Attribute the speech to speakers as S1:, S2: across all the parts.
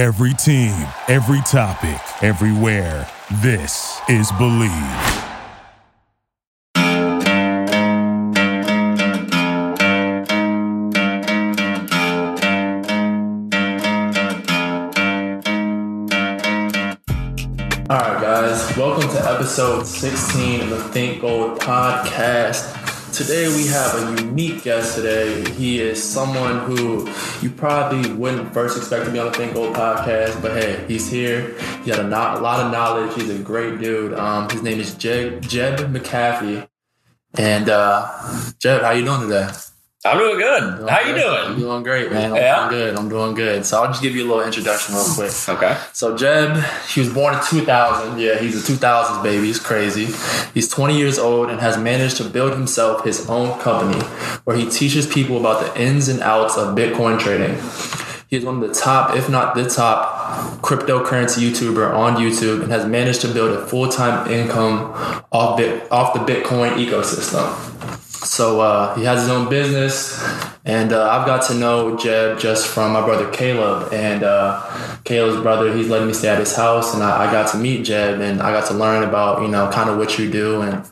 S1: Every team, every topic, everywhere. This is Believe.
S2: All right, guys, welcome to episode 16 of the Think Gold podcast. Today we have a unique guest today. He is someone who you probably wouldn't first expect to be on the Think Gold podcast, but hey, he's here. He got a, no- a lot of knowledge. He's a great dude. Um, his name is Jeb, Jeb McAfee. And uh, Jeb, how you doing today?
S3: I'm doing good. How you doing?
S2: I'm
S3: doing?
S2: doing great, man. I'm
S3: Yeah?
S2: doing good. I'm doing good. So I'll just give you a little introduction real quick.
S3: Okay.
S2: So Jeb, he was born in 2000. Yeah, he's a 2000s baby. He's crazy. He's 20 years old and has managed to build himself his own company where he teaches people about the ins and outs of Bitcoin trading. He is one of the top, if not the top, cryptocurrency YouTuber on YouTube and has managed to build a full-time income off bit, off the Bitcoin ecosystem. So uh, he has his own business, and uh, I've got to know Jeb just from my brother Caleb. And uh, Caleb's brother, he's letting me stay at his house, and I, I got to meet Jeb, and I got to learn about you know kind of what you do and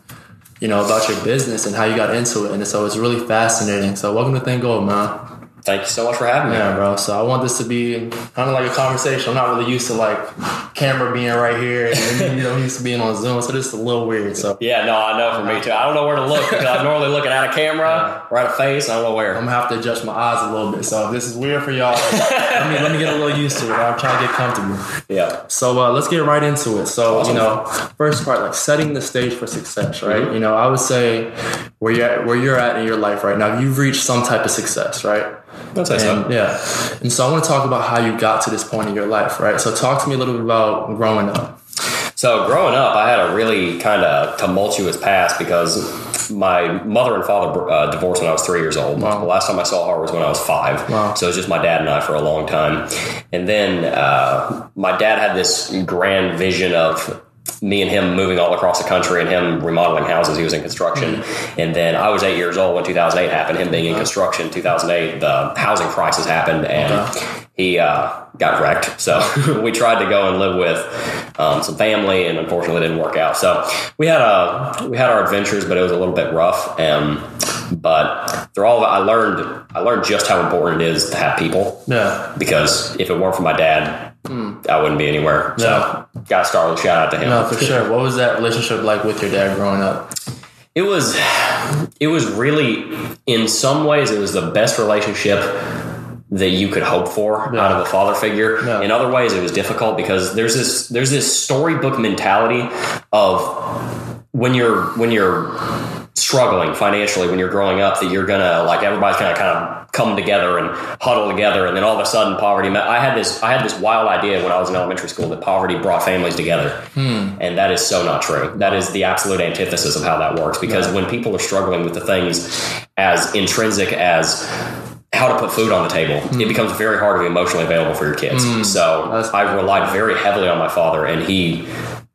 S2: you know about your business and how you got into it. And so it's really fascinating. So welcome to Think Gold, man.
S3: Thank you so much for having me.
S2: Yeah, bro. So I want this to be kind of like a conversation. I'm not really used to like camera being right here, and you know, used to being on Zoom, so this is a little weird. So
S3: Yeah, no, I know for me too. I don't know where to look because I'm normally looking at a camera or at a face. I don't know where.
S2: I'm gonna have to adjust my eyes a little bit. So if this is weird for y'all, let me let me get a little used to it. I'm trying to get comfortable.
S3: Yeah.
S2: So uh, let's get right into it. So you know, first part, like setting the stage for success, right? You know, I would say where you're at, where you're at in your life right now, you've reached some type of success, right?
S3: That's say.
S2: And yeah, and so I want to talk about how you got to this point in your life, right? So talk to me a little bit about growing up.
S3: So growing up, I had a really kind of tumultuous past because my mother and father uh, divorced when I was three years old.
S2: Wow.
S3: The last time I saw her was when I was five.
S2: Wow.
S3: So it was just my dad and I for a long time. And then uh, my dad had this grand vision of me and him moving all across the country and him remodeling houses. He was in construction.
S2: Mm-hmm.
S3: And then I was eight years old when 2008 happened. Him being in construction, 2008, the housing crisis happened and he uh, got wrecked. So we tried to go and live with um, some family, and unfortunately, it didn't work out. So we had a we had our adventures, but it was a little bit rough. Um, but through all of it, I learned I learned just how important it is to have people.
S2: Yeah,
S3: Because if it weren't for my dad, I wouldn't be anywhere. So got to start with a shout out to him.
S2: no, for sure. What was that relationship like with your dad growing up?
S3: It was it was really in some ways it was the best relationship that you could hope for
S2: Yeah.
S3: out of a father figure.
S2: Yeah.
S3: In other ways it was difficult because there's this there's this storybook mentality of when you're when you're struggling financially when you're growing up that you're gonna like everybody's gonna kind of come together and huddle together. And then all of a sudden poverty met I had this I had this wild idea when I was in elementary school that poverty brought families together. Hmm. And that is so not true. That is the absolute antithesis of how that works. Because when people are struggling with the things as intrinsic as how to put food on the table, hmm. it becomes very hard to be emotionally available for your kids. Hmm. So
S2: That's-
S3: I relied very heavily on my father, and he,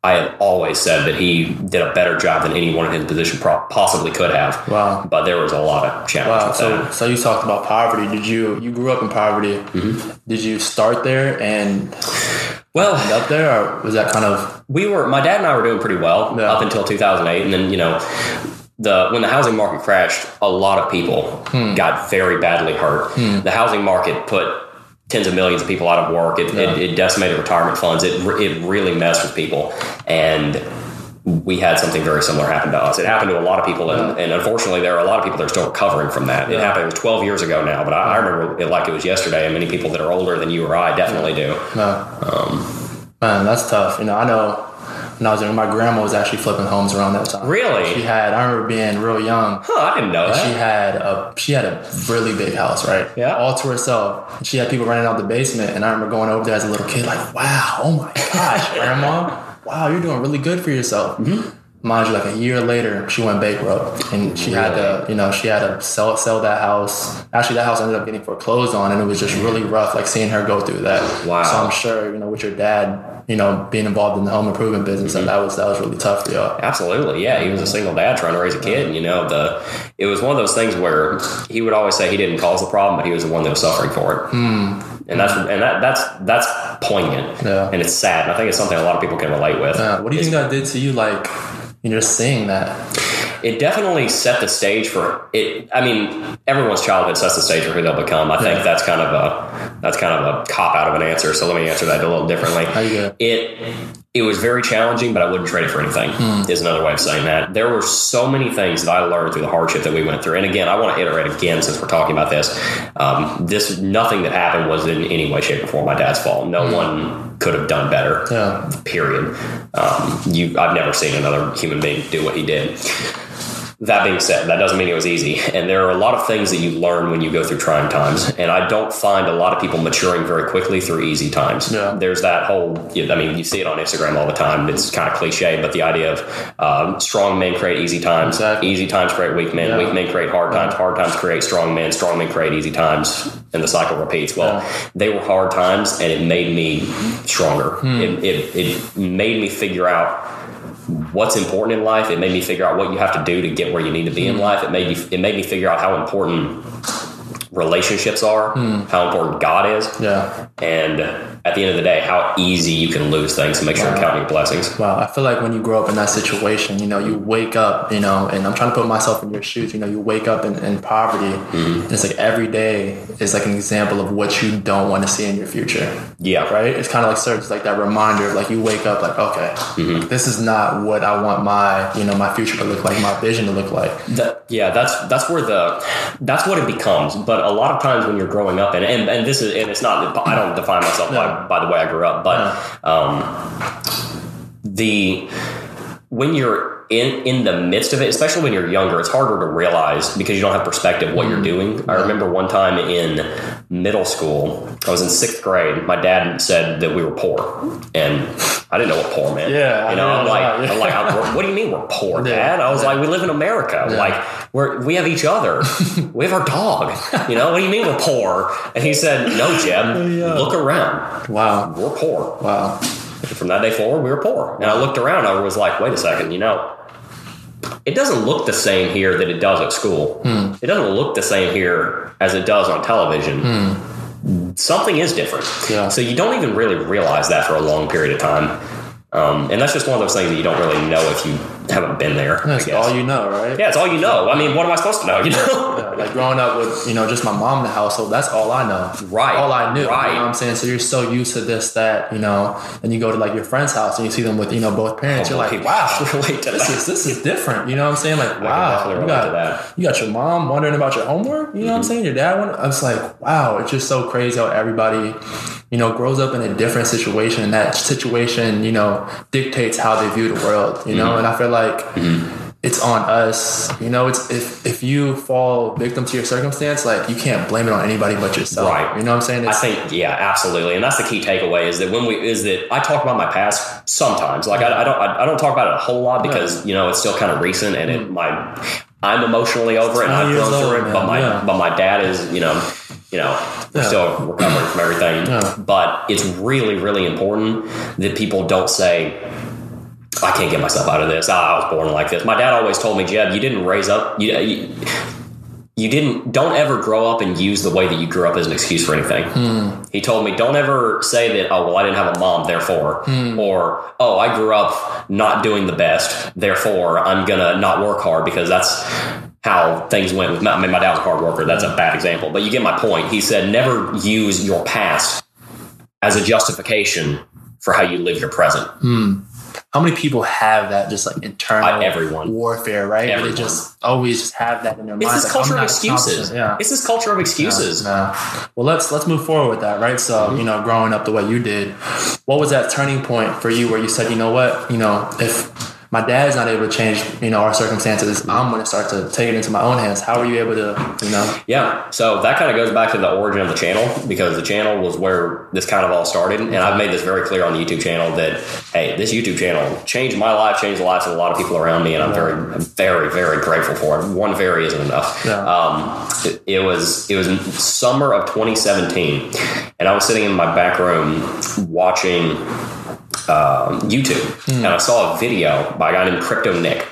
S3: I have always said that he did a better job than anyone in his position pro- possibly could have.
S2: Wow.
S3: But there was a lot of challenges.
S2: Wow. So,
S3: that.
S2: so you talked about poverty. Did you you grew up in poverty? Mm-hmm. Did you start there and
S3: Well,
S2: end up there, or was that kind of
S3: we were my dad and I were doing pretty well
S2: Yeah.
S3: up until 2008 and then you know the when the housing market crashed a lot of people hmm. got very badly hurt hmm. the housing market put tens of millions of people out of work it, it, it decimated retirement funds it, it really messed with people and we had something very similar happen to us. It happened to a lot of people, and, and unfortunately, there are a lot of people that are still recovering from that. It
S2: Yeah.
S3: happened. It was 12 years ago now, but I, I remember it like it was yesterday. And many people that are older than you or I definitely do.
S2: no?
S3: Um,
S2: Man, that's tough. You know, I know when I was young, my grandma was actually flipping homes around that time.
S3: Really?
S2: She had. I remember being real young.
S3: Huh, I didn't know that.
S2: She had a she had a really big house, right?
S3: Yeah.
S2: All to herself. And she had people running out the basement, and I remember going over there as a little kid, like, "Wow, oh my gosh, grandma, wow, you're doing really good for yourself."
S3: Mm-hmm.
S2: Mind you, like a year later, she went bankrupt, and she had to, you know, she had to sell sell that house. Actually, that house ended up getting foreclosed on, and it was just really rough, like seeing her go through that.
S3: Wow.
S2: So I'm sure, you know, with your dad, you know, being involved in the home improvement business, and that was that was really tough for y'all.
S3: Absolutely, yeah. He was a single dad trying to raise a kid. And, you know, the it was one of those things where he would always say he didn't cause the problem, but he was the one that was suffering for it. and that's and that that's that's poignant,
S2: Yeah.
S3: and it's sad. And I think it's something a lot of people can relate with.
S2: Uh, what do you think that did to you? Like, when you're saying that.
S3: It definitely set the stage for it. I mean, everyone's childhood sets the stage for who they'll become. I think that's kind of a that's kind of a cop out of an answer. So let me answer that a little differently. It it was very challenging, but I wouldn't trade it for anything. Is another way of saying that. There were so many things that I learned through the hardship that we went through. And again, I want to iterate again since we're talking about this. Um, this nothing that happened was in any way, shape, or form my dad's fault. No one could have done better
S2: Yeah.
S3: period. Um, you, I've never seen another human being do what he did. That being said, that doesn't mean it was easy. And there are a lot of things that you learn when you go through trying times. And I don't find a lot of people maturing very quickly through easy times.
S2: Yeah.
S3: There's that whole, I mean, you see it on Instagram all the time. It's kind of cliche, but the idea of um, strong men create easy times,
S2: Exactly.
S3: easy times create weak men,
S2: Yeah.
S3: weak men create hard times, hard times create strong men, strong men create easy times, and the cycle repeats. Well,
S2: Yeah.
S3: they were hard times, and it made me stronger.
S2: Hmm.
S3: It, it, it made me figure out what's important in life. It made me figure out what you have to do to get where you need to be
S2: Hmm.
S3: in life. It made me it made me figure out how important relationships are,
S2: Hmm.
S3: how important God is,
S2: Yeah.
S3: and at the end of the day, how easy you can lose things. So make sure you're counting your blessings.
S2: Wow, I feel like when you grow up in that situation, you know, you wake up, you know, and I'm trying to put myself in your shoes, you know, you wake up in, in poverty,
S3: Mm-hmm.
S2: and it's like every day is like an example of what you don't want to see in your future,
S3: Yeah,
S2: right? It's kind of like serves like that reminder of like you wake up like, okay,
S3: Mm-hmm.
S2: this is not what I want my, you know, my future to look like, my vision to look like.
S3: That, yeah, that's that's where the that's what it becomes. But a lot of times when you're growing up, and and, and this is and it's not I don't define myself
S2: Yeah.
S3: by, by the way I grew up, but um, the when you're in in the midst of it, especially when you're younger, it's harder to realize because you don't have perspective what you're doing. I remember one time in middle school, I was in sixth grade. My dad said that we were poor, and I didn't know what poor meant.
S2: Yeah,
S3: you know, I'm like,
S2: know.
S3: I'm like, I- what do you mean we're poor,
S2: Yeah.
S3: Dad? I was
S2: Yeah.
S3: like, we live in America. Like, we're we have each other. we have our dog. You know, what do you mean we're poor? And he said, No, Jeb. Look around.
S2: Wow,
S3: We're poor.
S2: wow,
S3: From that day forward, we were poor. And I looked around. I was like, Wait a second. You know, it doesn't look the same here that it does at school. It doesn't look the same here as it does on television. Something is different.
S2: Yeah.
S3: So you don't even really realize that for a long period of time. Um, and that's just one of those things that you don't really know if you haven't been there.
S2: That's all you know, right?
S3: Yeah, it's all you know. I mean, what am I supposed to know? You know?
S2: Yeah, like growing up with you know just my mom in the household that's all i know
S3: Right,
S2: all i knew
S3: right.
S2: you know what i'm saying so you're so used to this that you know and you go to like your friend's house and you see them with you know both parents you're oh,
S3: like
S2: wow
S3: relate to
S2: this is this is different you know what i'm saying like wow you got
S3: that.
S2: you got your mom wondering about your homework you know what i'm mm-hmm. saying your dad wonder, i was like wow it's just so crazy how everybody you know grows up in a different situation and that situation you know dictates how they view the world you know mm-hmm. and i feel like it's on us. You know, it's if if you fall victim to your circumstance, like you can't blame it on anybody but yourself.
S3: Right.
S2: You know what I'm saying?
S3: I think, yeah, absolutely, and that's the key takeaway is that when we is that I talk about my past sometimes, like I, I don't, I, I don't talk about it a whole lot because you know it's still kind of recent and it mm. my I'm emotionally over it and I've
S2: years
S3: grown through
S2: old,
S3: it, but my
S2: yeah.
S3: but my dad is, you know, you know,
S2: Yeah.
S3: still recovering from everything.
S2: Yeah.
S3: But it's really, really important that people don't say. I can't get myself out of this. I was born like this. My dad always told me, Jeb, you didn't raise up. You, you, you didn't don't ever grow up and use the way that you grew up as an excuse for anything. Hmm. He told me, don't ever say that, oh, well, I didn't have a mom, therefore, hmm. or, oh, I grew up not doing the best, therefore, I'm going to not work hard because that's how things went with my, I mean, my dad was a hard worker. That's a bad example, but you get my point. He said, never use your past as a justification for how you live your present. Hmm.
S2: How many people have that just like internal
S3: Uh, everyone.
S2: warfare, right? Where They just always just have that in their mind.
S3: It's this
S2: like,
S3: culture
S2: I'm
S3: of excuses.
S2: Yeah.
S3: It's this culture of excuses.
S2: Nah. Well, let's let's move forward with that, right? So,
S3: Mm-hmm.
S2: you know, growing up the way you did, what was that turning point for you where you said, you know what, you know, if my dad's not able to change, you know, our circumstances, I'm going to start to take it into my own hands. How were you able to, you know?
S3: Yeah, so that kind of goes back to the origin of the channel because the channel was where this kind of all started, and I've made this very clear on the YouTube channel that hey, this YouTube channel changed my life, changed the lives of a lot of people around me, and I'm very, very, very grateful for it. One very isn't enough.
S2: Yeah.
S3: Um, it, it was it was summer of 2017, and I was sitting in my back room watching um, YouTube, and I saw a video by a guy named Crypto Nick.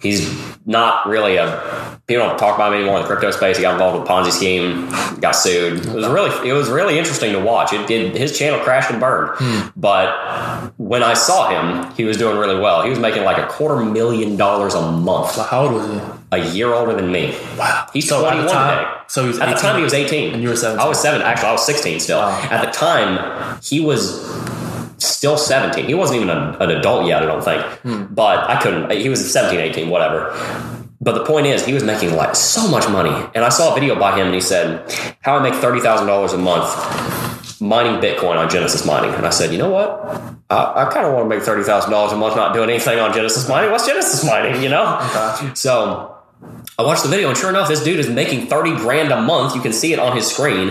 S3: He's not really a people don't talk about him anymore in the crypto space. He got involved with Ponzi scheme, got sued. It was really it was really interesting to watch. It did his channel crashed and burned, but when I saw him, he was doing really well. He was making like a quarter million dollars a month,
S2: How old was he?
S3: a year older than me.
S2: Wow.
S3: He's
S2: So
S3: 21 today.
S2: so he was
S3: at the time he was 18,
S2: And you were 17.
S3: I was seven. Actually, I was 16 still.
S2: Wow.
S3: At the time, he was still 17. He wasn't even an, an adult yet. I don't think.
S2: Hmm.
S3: But I couldn't. He was 17, 18, whatever. But the point is, he was making like so much money. And I saw a video by him, and he said, "How I make thirty thousand dollars a month mining Bitcoin on Genesis Mining." And I said, "You know what? I, I kind of want to make thirty thousand dollars a month not doing anything on Genesis Mining. What's Genesis Mining? You know?"
S2: Okay.
S3: So I watched the video, and sure enough, this dude is making 30 grand a month. You can see it on his screen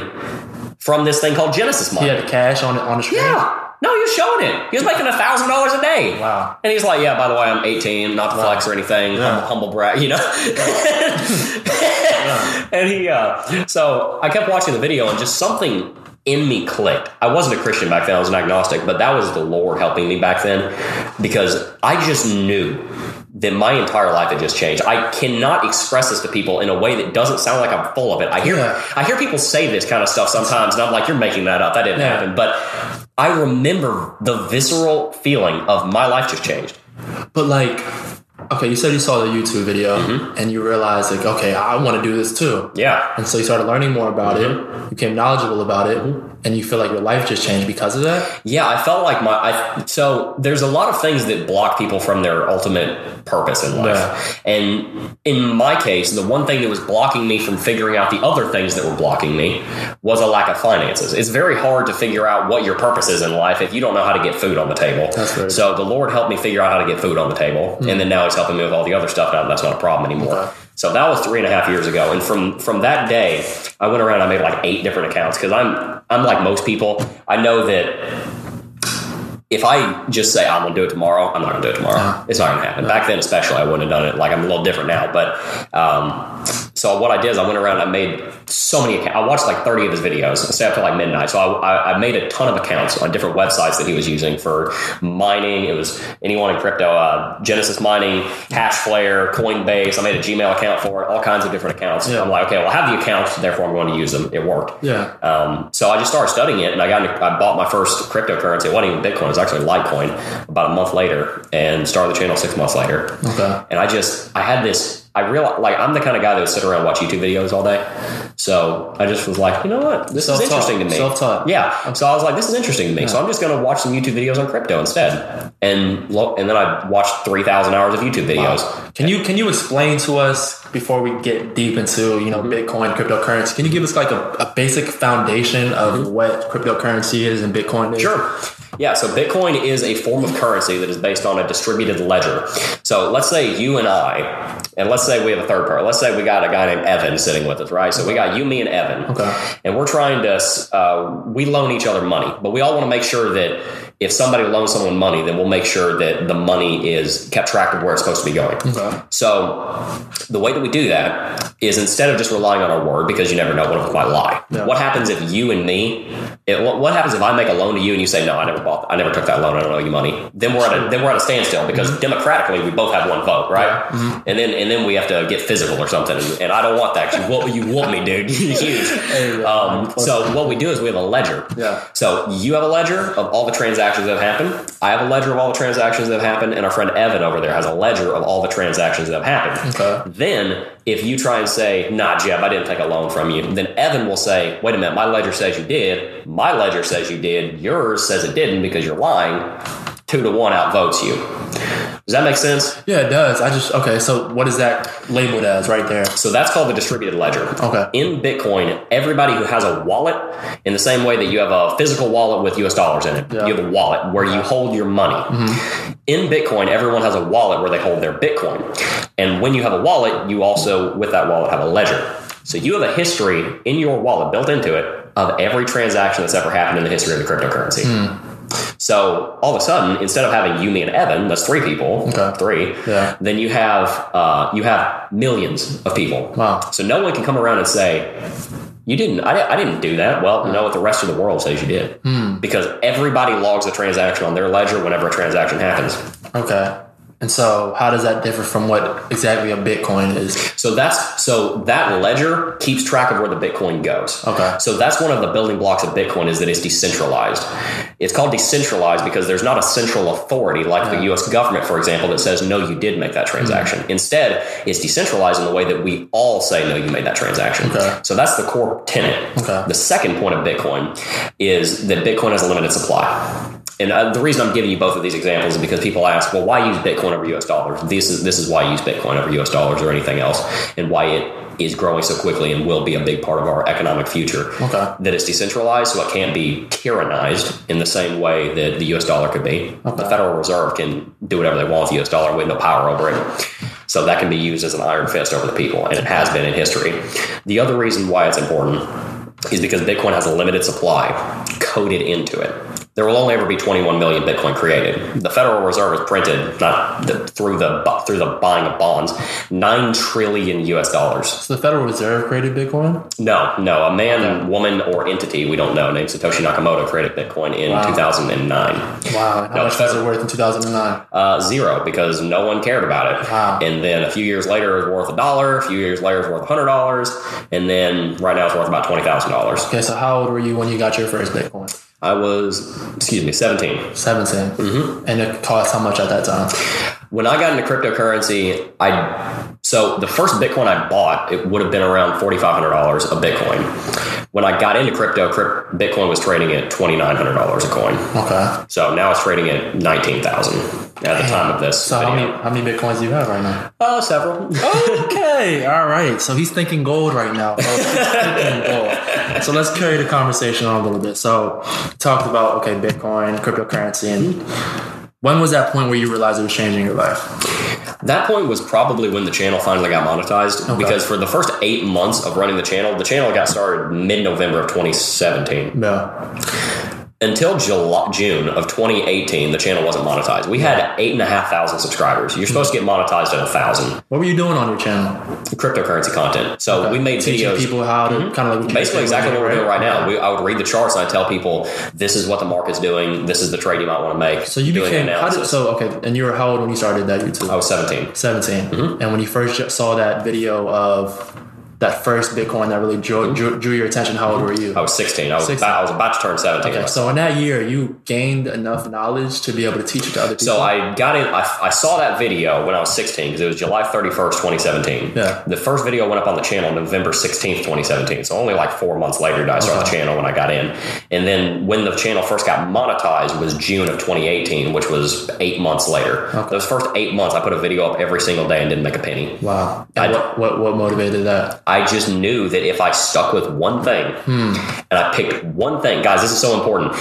S3: from this thing called Genesis
S2: He had the cash on on the screen.
S3: Yeah. No, was showing it. He was making a thousand dollars a day.
S2: Wow.
S3: And he's like, "Yeah, by the way, I'm 18, not to flex or anything.
S2: Yeah.
S3: I'm a humble brag, you know." and he, uh, so I kept watching the video, and just something in me clicked. I wasn't a Christian back then; I was an agnostic, but that was the Lord helping me back then because I just knew that my entire life had just changed. I cannot express this to people in a way that doesn't sound like I'm full of it. I hear
S2: Yeah.
S3: I hear people say this kind of stuff sometimes, and I'm like, "You're making that up. That didn't
S2: Yeah.
S3: happen." But I remember the visceral feeling of my life just changed.
S2: But like, okay, you said you saw the YouTube video
S3: Mm-hmm.
S2: and you realized like, okay, I want to do this too.
S3: Yeah.
S2: And so you started learning more about
S3: Mm-hmm.
S2: it. You became knowledgeable about it, and you feel like your life just changed because of that.
S3: Yeah, I felt like my. I, so there's a lot of things that block people from their ultimate purpose in life. And in my case, the one thing that was blocking me from figuring out the other things that were blocking me was a lack of finances. It's very hard to figure out what your purpose is in life if you don't know how to get food on the table.
S2: That's very
S3: so the Lord helped me figure out how to get food on the table, hmm. and then now He's helping me with all the other stuff. Now and that's not a problem anymore.
S2: Okay.
S3: So that was three and a half years ago, and from from that day, I went around. I made like eight different accounts because I'm I'm like most people. I know that if I just say I'm gonna do it tomorrow, I'm not gonna do it tomorrow. It's not gonna happen. Back then, especially, I wouldn't have done it. Like I'm a little different now, but um, so what I did is I went around. and I made so many. accounts. I watched like 30 of his videos, stay up till like midnight. So I, I, I made a ton of accounts on different websites that he was using for mining. It was anyone in crypto, uh, Genesis Mining, Hashflare, Coinbase. I made a Gmail account for it, all kinds of different accounts.
S2: Yeah.
S3: I'm like, okay, well, I have the accounts, therefore I'm going to use them. It worked.
S2: Yeah.
S3: Um, so I just started studying it, and I got into, I bought my first cryptocurrency. It wasn't even Bitcoin; actually Litecoin. About a month later, and started the channel six months later.
S2: Okay.
S3: And I just I had this. I realized like I'm the kind of guy that would sit around and watch YouTube videos all day. So I just was like, you know what, this is
S2: Self-taught.
S3: interesting to me.
S2: Self-taught.
S3: Yeah. So I was like, this is interesting to me. So I'm just going to watch some YouTube videos on crypto instead. And lo- and then I watched three thousand hours of YouTube videos.
S2: Can you can you explain to us before we get deep into you know
S3: Mm-hmm.
S2: Bitcoin cryptocurrency? Can you give us like a, a basic foundation of what cryptocurrency is and Bitcoin is?
S3: Mm-hmm. Sure. Yeah, so Bitcoin is a form of currency that is based on a distributed ledger. So let's say you and I, and let's say we have a third party. Let's say we got a guy named Evan sitting with us, right? So we got you, me, and Evan.
S2: Okay.
S3: And we're trying to, uh, we loan each other money, but we all want to make sure that if somebody loans someone money, then we'll make sure that the money is kept track of where it's supposed to be going.
S2: Okay.
S3: So the way that we do that is instead of just relying on our word, because you never know what if might lie.
S2: Yeah.
S3: What happens if you and me? It, what, what happens if I make a loan to you and you say no, I never bought, I never took that loan, I don't owe you money? Then we're at a then we're at a standstill because
S2: Mm-hmm.
S3: democratically we both have one vote, right? And then and then we have to get physical or something, and, and I don't want that. You whoop, you whoop me, dude. Huge. Um, so what we do is we have a ledger.
S2: Yeah.
S3: So you have a ledger of all the transactions that have happened. I have a ledger of all the transactions that have happened, and our friend Evan over there has a ledger of all the transactions that have happened.
S2: Okay.
S3: Then, if you try and say, "Nah, Jeb, I didn't take a loan from you," then Evan will say, "Wait a minute, my ledger says you did. My ledger says you did. Yours says it didn't because you're lying." Two to one outvotes you. Does that make sense?
S2: Yeah, it does. I just okay. So what is that labeled as right there?
S3: So that's called the distributed ledger.
S2: Okay.
S3: In Bitcoin, everybody who has a wallet, in the same way that you have a physical wallet with US dollars in it,
S2: Yeah.
S3: you have a wallet where you hold your money. Mm-hmm. In Bitcoin, everyone has a wallet where they hold their Bitcoin. And when you have a wallet, you also, with that wallet, have a ledger. So you have a history in your wallet built into it of every transaction that's ever happened in the history of the cryptocurrency. Hmm. So all of a sudden, instead of having you, me, and Evan, that's three people,
S2: Okay.
S3: three.
S2: Yeah.
S3: Then you have uh, you have millions of people.
S2: Wow.
S3: So no one can come around and say, "You didn't. I, I didn't do that." Well, you know what? The rest of the world says you did
S2: Hmm.
S3: because everybody logs a transaction on their ledger whenever a transaction happens.
S2: Okay. And so, how does that differ from what exactly a Bitcoin is?
S3: So that's so that ledger keeps track of where the Bitcoin goes.
S2: Okay.
S3: So that's one of the building blocks of Bitcoin is that it's decentralized. It's called decentralized because there's not a central authority like the US government, for example, that says, no, you did make that transaction.
S2: Hmm.
S3: Instead, it's decentralized in the way that we all say, no, you made that transaction.
S2: Okay.
S3: So that's the core tenet.
S2: Okay.
S3: The second point of Bitcoin is that Bitcoin has a limited supply. And uh, the reason I'm giving you both of these examples is because people ask, well, why use Bitcoin over US dollars? This is this is why I use Bitcoin over US dollars or anything else, and why it is growing so quickly and will be a big part of our economic future.
S2: Okay.
S3: That it's decentralized, so it can't be tyrannized in the same way that the US dollar could be. The Federal Reserve can do whatever they want with the US dollar with no power over it. So that can be used as an iron fist over the people, and it has been in history. The other reason why it's important is because Bitcoin has a limited supply coded into it. There will only ever be 21 million Bitcoin created. The Federal Reserve has printed not the, through the through the buying of bonds nine trillion U.S. dollars.
S2: So, the Federal Reserve created Bitcoin?
S3: No, no, a man, woman, or entity we don't know named Satoshi Nakamoto created Bitcoin in 2009.
S2: Wow. How
S3: No,
S2: much was it worth in 2009?
S3: Uh, zero because no one cared about it.
S2: Wow.
S3: And then a few years later, it was worth a dollar. A few years later, it was worth hundred dollars, and then right now it's worth about twenty thousand dollars.
S2: Okay, so how old were you when you got your first Bitcoin?
S3: I was, excuse me, seventeen.
S2: 17. Mm-hmm. And it cost how much at that time?
S3: When I got into cryptocurrency, I so the first Bitcoin I bought it would have been around forty five hundred dollars a Bitcoin. When I got into crypto, crypt, Bitcoin was trading at twenty nine hundred dollars a coin.
S2: Okay.
S3: So now it's trading at nineteen thousand at the time of this
S2: So, how many, how many Bitcoins do you have right now?
S3: Uh, several.
S2: okay, all right. So he's thinking gold right now. Oh, gold. So let's carry the conversation on a little bit. So talked about okay, Bitcoin, cryptocurrency, and when was that point where you realized it was changing your life?
S3: That point was probably when the channel finally got monetized because for the first eight months of running the channel, the channel got started mid November of 2017.
S2: Yeah.
S3: Until July, June of 2018, the channel wasn't monetized. We had eight and a half thousand subscribers. You're supposed to get monetized at a thousand
S2: What were you doing on your channel?
S3: cryptocurrency content. So we made
S2: Teaching
S3: videos.
S2: people how to kind of like
S3: Basically, exactly what we're doing right now. We, I would read the charts and I tell people this is what the market's doing. This is the trade you might want to make.
S2: So you became how did so okay, and you were how old when you started that YouTube?
S3: I was 17.
S2: 17.
S3: Mm-hmm.
S2: And when you first saw that video of that first Bitcoin that really drew, drew, mm-hmm. drew your attention, how old were you?
S3: I was 16. I was,
S2: 16.
S3: About, I was about to turn 17.
S2: Okay, so in that year, you gained enough knowledge to be able to teach it to other people.
S3: So I got in. I, I saw that video when I was 16 because it was July 31st, 2017.
S2: Yeah.
S3: The first video went up on the channel November 16th, 2017. So only like four months later did I start the uh-huh. channel when I got in. And then when the channel first got monetized was June of 2018, which was eight months later. Those first eight months, I put a video up every single day and didn't make a penny.
S2: wow.
S3: I-
S2: what, what what motivated that?
S3: I just knew that if I stuck with one thing
S2: Hmm.
S3: and I picked one thing, guys, this is so important.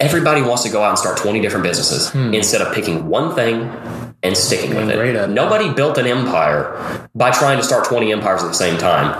S3: Everybody wants to go out and start 20 different businesses instead of picking one thing and sticking with
S2: Hmm. Being
S3: it.
S2: it.
S3: Nobody built an empire by trying to start 20 empires at the same time.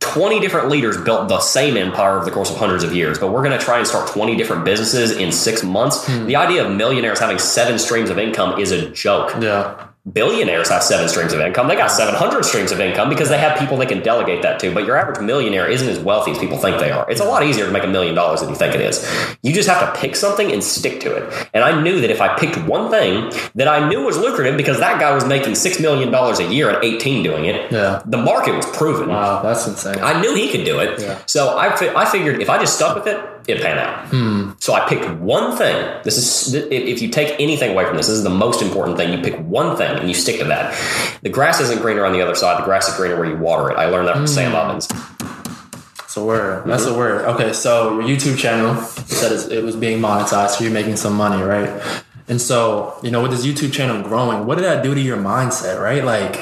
S3: 20 different leaders built the same empire over the course of hundreds of years, but we're going to try and start 20 different businesses in six months.
S2: Hmm.
S3: The idea of millionaires having seven streams of income is a joke
S2: Yeah.
S3: Billionaires have seven streams of income. They got 700 streams of income because they have people they can delegate that to. But your average millionaire isn't as wealthy as people think they are. It's a lot easier to make a million dollars than you think it is. You just have to pick something and stick to it. And I knew that if I picked one thing that I knew was lucrative because that guy was making $6 million a year at 18 doing it,
S2: Yeah.
S3: the market was proven.
S2: Wow, that's insane.
S3: I knew he could do it.
S2: Yeah.
S3: So I, I figured if I just stuck with it, it'd pan out. So I picked one thing. This is if you take anything away from this, this is the most important thing. You pick one thing and you stick to that. The grass isn't greener on the other side. The grass is greener where you water it. I learned that from Sam hmm. Ovens.
S2: It's a word. That's a word. Okay, so your YouTube channel, you said it was being monetized, so you're making some money, right? And so, you know, with this YouTube channel growing, what did that do to your mindset, right? Like,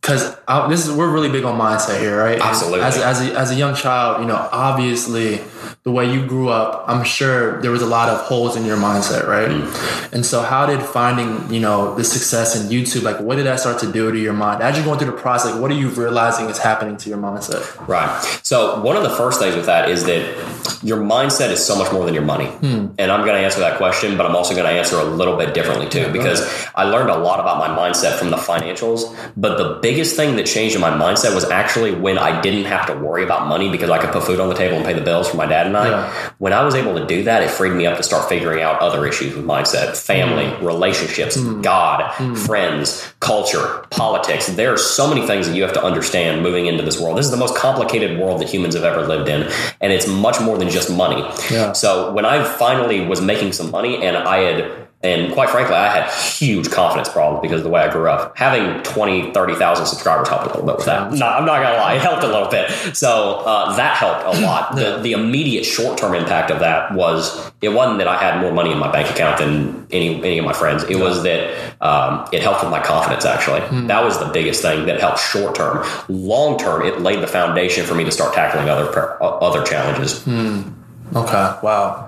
S2: because this is we're really big on mindset here, right?
S3: Absolutely.
S2: As a, as a as a young child, you know, obviously the way you grew up, I'm sure there was a lot of holes in your mindset, right? Mm-hmm. And so, how did finding you know the success in YouTube, like, what did that start to do to your mind? As you're going through the process, like, what are you realizing is happening to your mindset?
S3: Right. So one of the first things with that is that your mindset is so much more than your money. Hmm. And I'm going to answer that question, but I'm also going to answer a little bit differently too, because I learned a lot about my mindset from the financials. But the biggest thing that changed in my mindset was actually when I didn't have to worry about money because I could put food on the table and pay the bills for my dad and I.
S2: Yeah.
S3: When I was able to do that, it freed me up to start figuring out other issues with mindset, family,
S2: Mm.
S3: relationships, God, friends, culture, politics. There are so many things that you have to understand moving into this world. This is the most complicated world that humans have ever lived in, and it's much more than just money.
S2: Yeah.
S3: So when I finally was making some money and I had and quite frankly, I had huge confidence problems because of the way I grew up. Having 20, 30,000 subscribers helped a little bit with that. No, I'm not going to lie. It helped a little bit. So uh, that helped a lot. The, the immediate short term impact of that was it wasn't that I had more money in my bank account than any, any of my friends. It was that um, it helped with my confidence, actually. That was the biggest thing that helped short term. Long term, it laid the foundation for me to start tackling other, uh, other challenges.
S2: Okay, wow.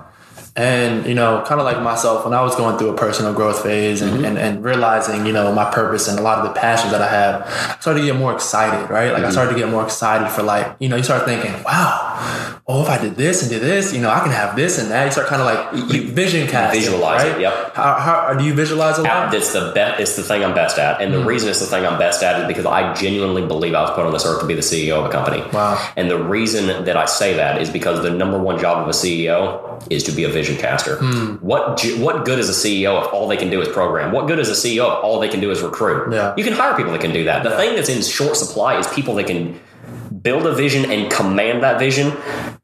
S2: And, you know, kind of like myself, when I was going through a personal growth phase and, mm-hmm. and, and realizing, you know, my purpose and a lot of the passions that I have, I started to get more excited, right? Like I mm-hmm. started to get more excited for like, you know, you start thinking, wow, oh, if I did this and did this, you know, I can have this and that. You start kind of like you vision casting,
S3: visualize it, yep.
S2: How, how do you visualize a lot?
S3: It's the be- It's the thing I'm best at, and the mm-hmm. reason it's the thing I'm best at is because I genuinely believe I was put on this earth to be the CEO of a company.
S2: Wow.
S3: And the reason that I say that is because the number one job of a CEO is to be a vision caster. Hmm. What what good is a CEO if all they can do is program? What good is a CEO if all they can do is recruit?
S2: Yeah.
S3: You can hire people that can do that. The thing that's in short supply is people that can build a vision and command that vision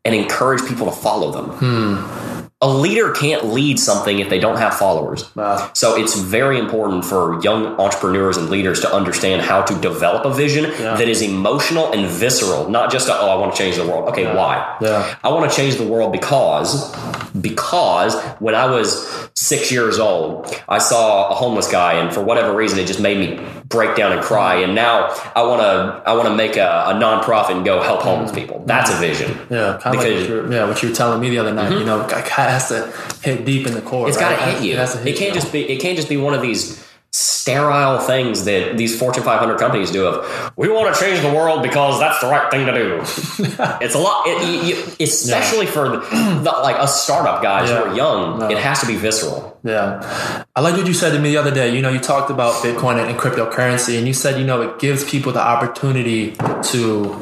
S3: and encourage people to follow them. Hmm. A leader can't lead something if they don't have followers.
S2: Wow.
S3: So it's very important for young entrepreneurs and leaders to understand how to develop a vision that is emotional and visceral, not just a, oh, I want to change the world. Okay, why?
S2: Yeah.
S3: I want to change the world because because when I was six years old, I saw a homeless guy, and for whatever reason, it just made me break down and cry. And now I want to I want to make a, a nonprofit and go help homeless mm. people. That's a vision.
S2: Yeah, kind of like
S3: Because-
S2: what you were, yeah, what you were telling me the other night. You mm-hmm. know, it has to hit deep in the core.
S3: It's
S2: right?
S3: got to hit you.
S2: It, hit
S3: It can't
S2: you.
S3: just be. It can't just be one of these sterile things that these Fortune 500 companies do. Of we want to change the world because that's the right thing to do. it's a lot, it, you, you, especially for the, the, like us startup guys
S2: Yeah.
S3: who are young.
S2: No.
S3: It has to be visceral.
S2: Yeah. I like what you said to me the other day. You know, you talked about Bitcoin and, and cryptocurrency, and you said, you know, it gives people the opportunity to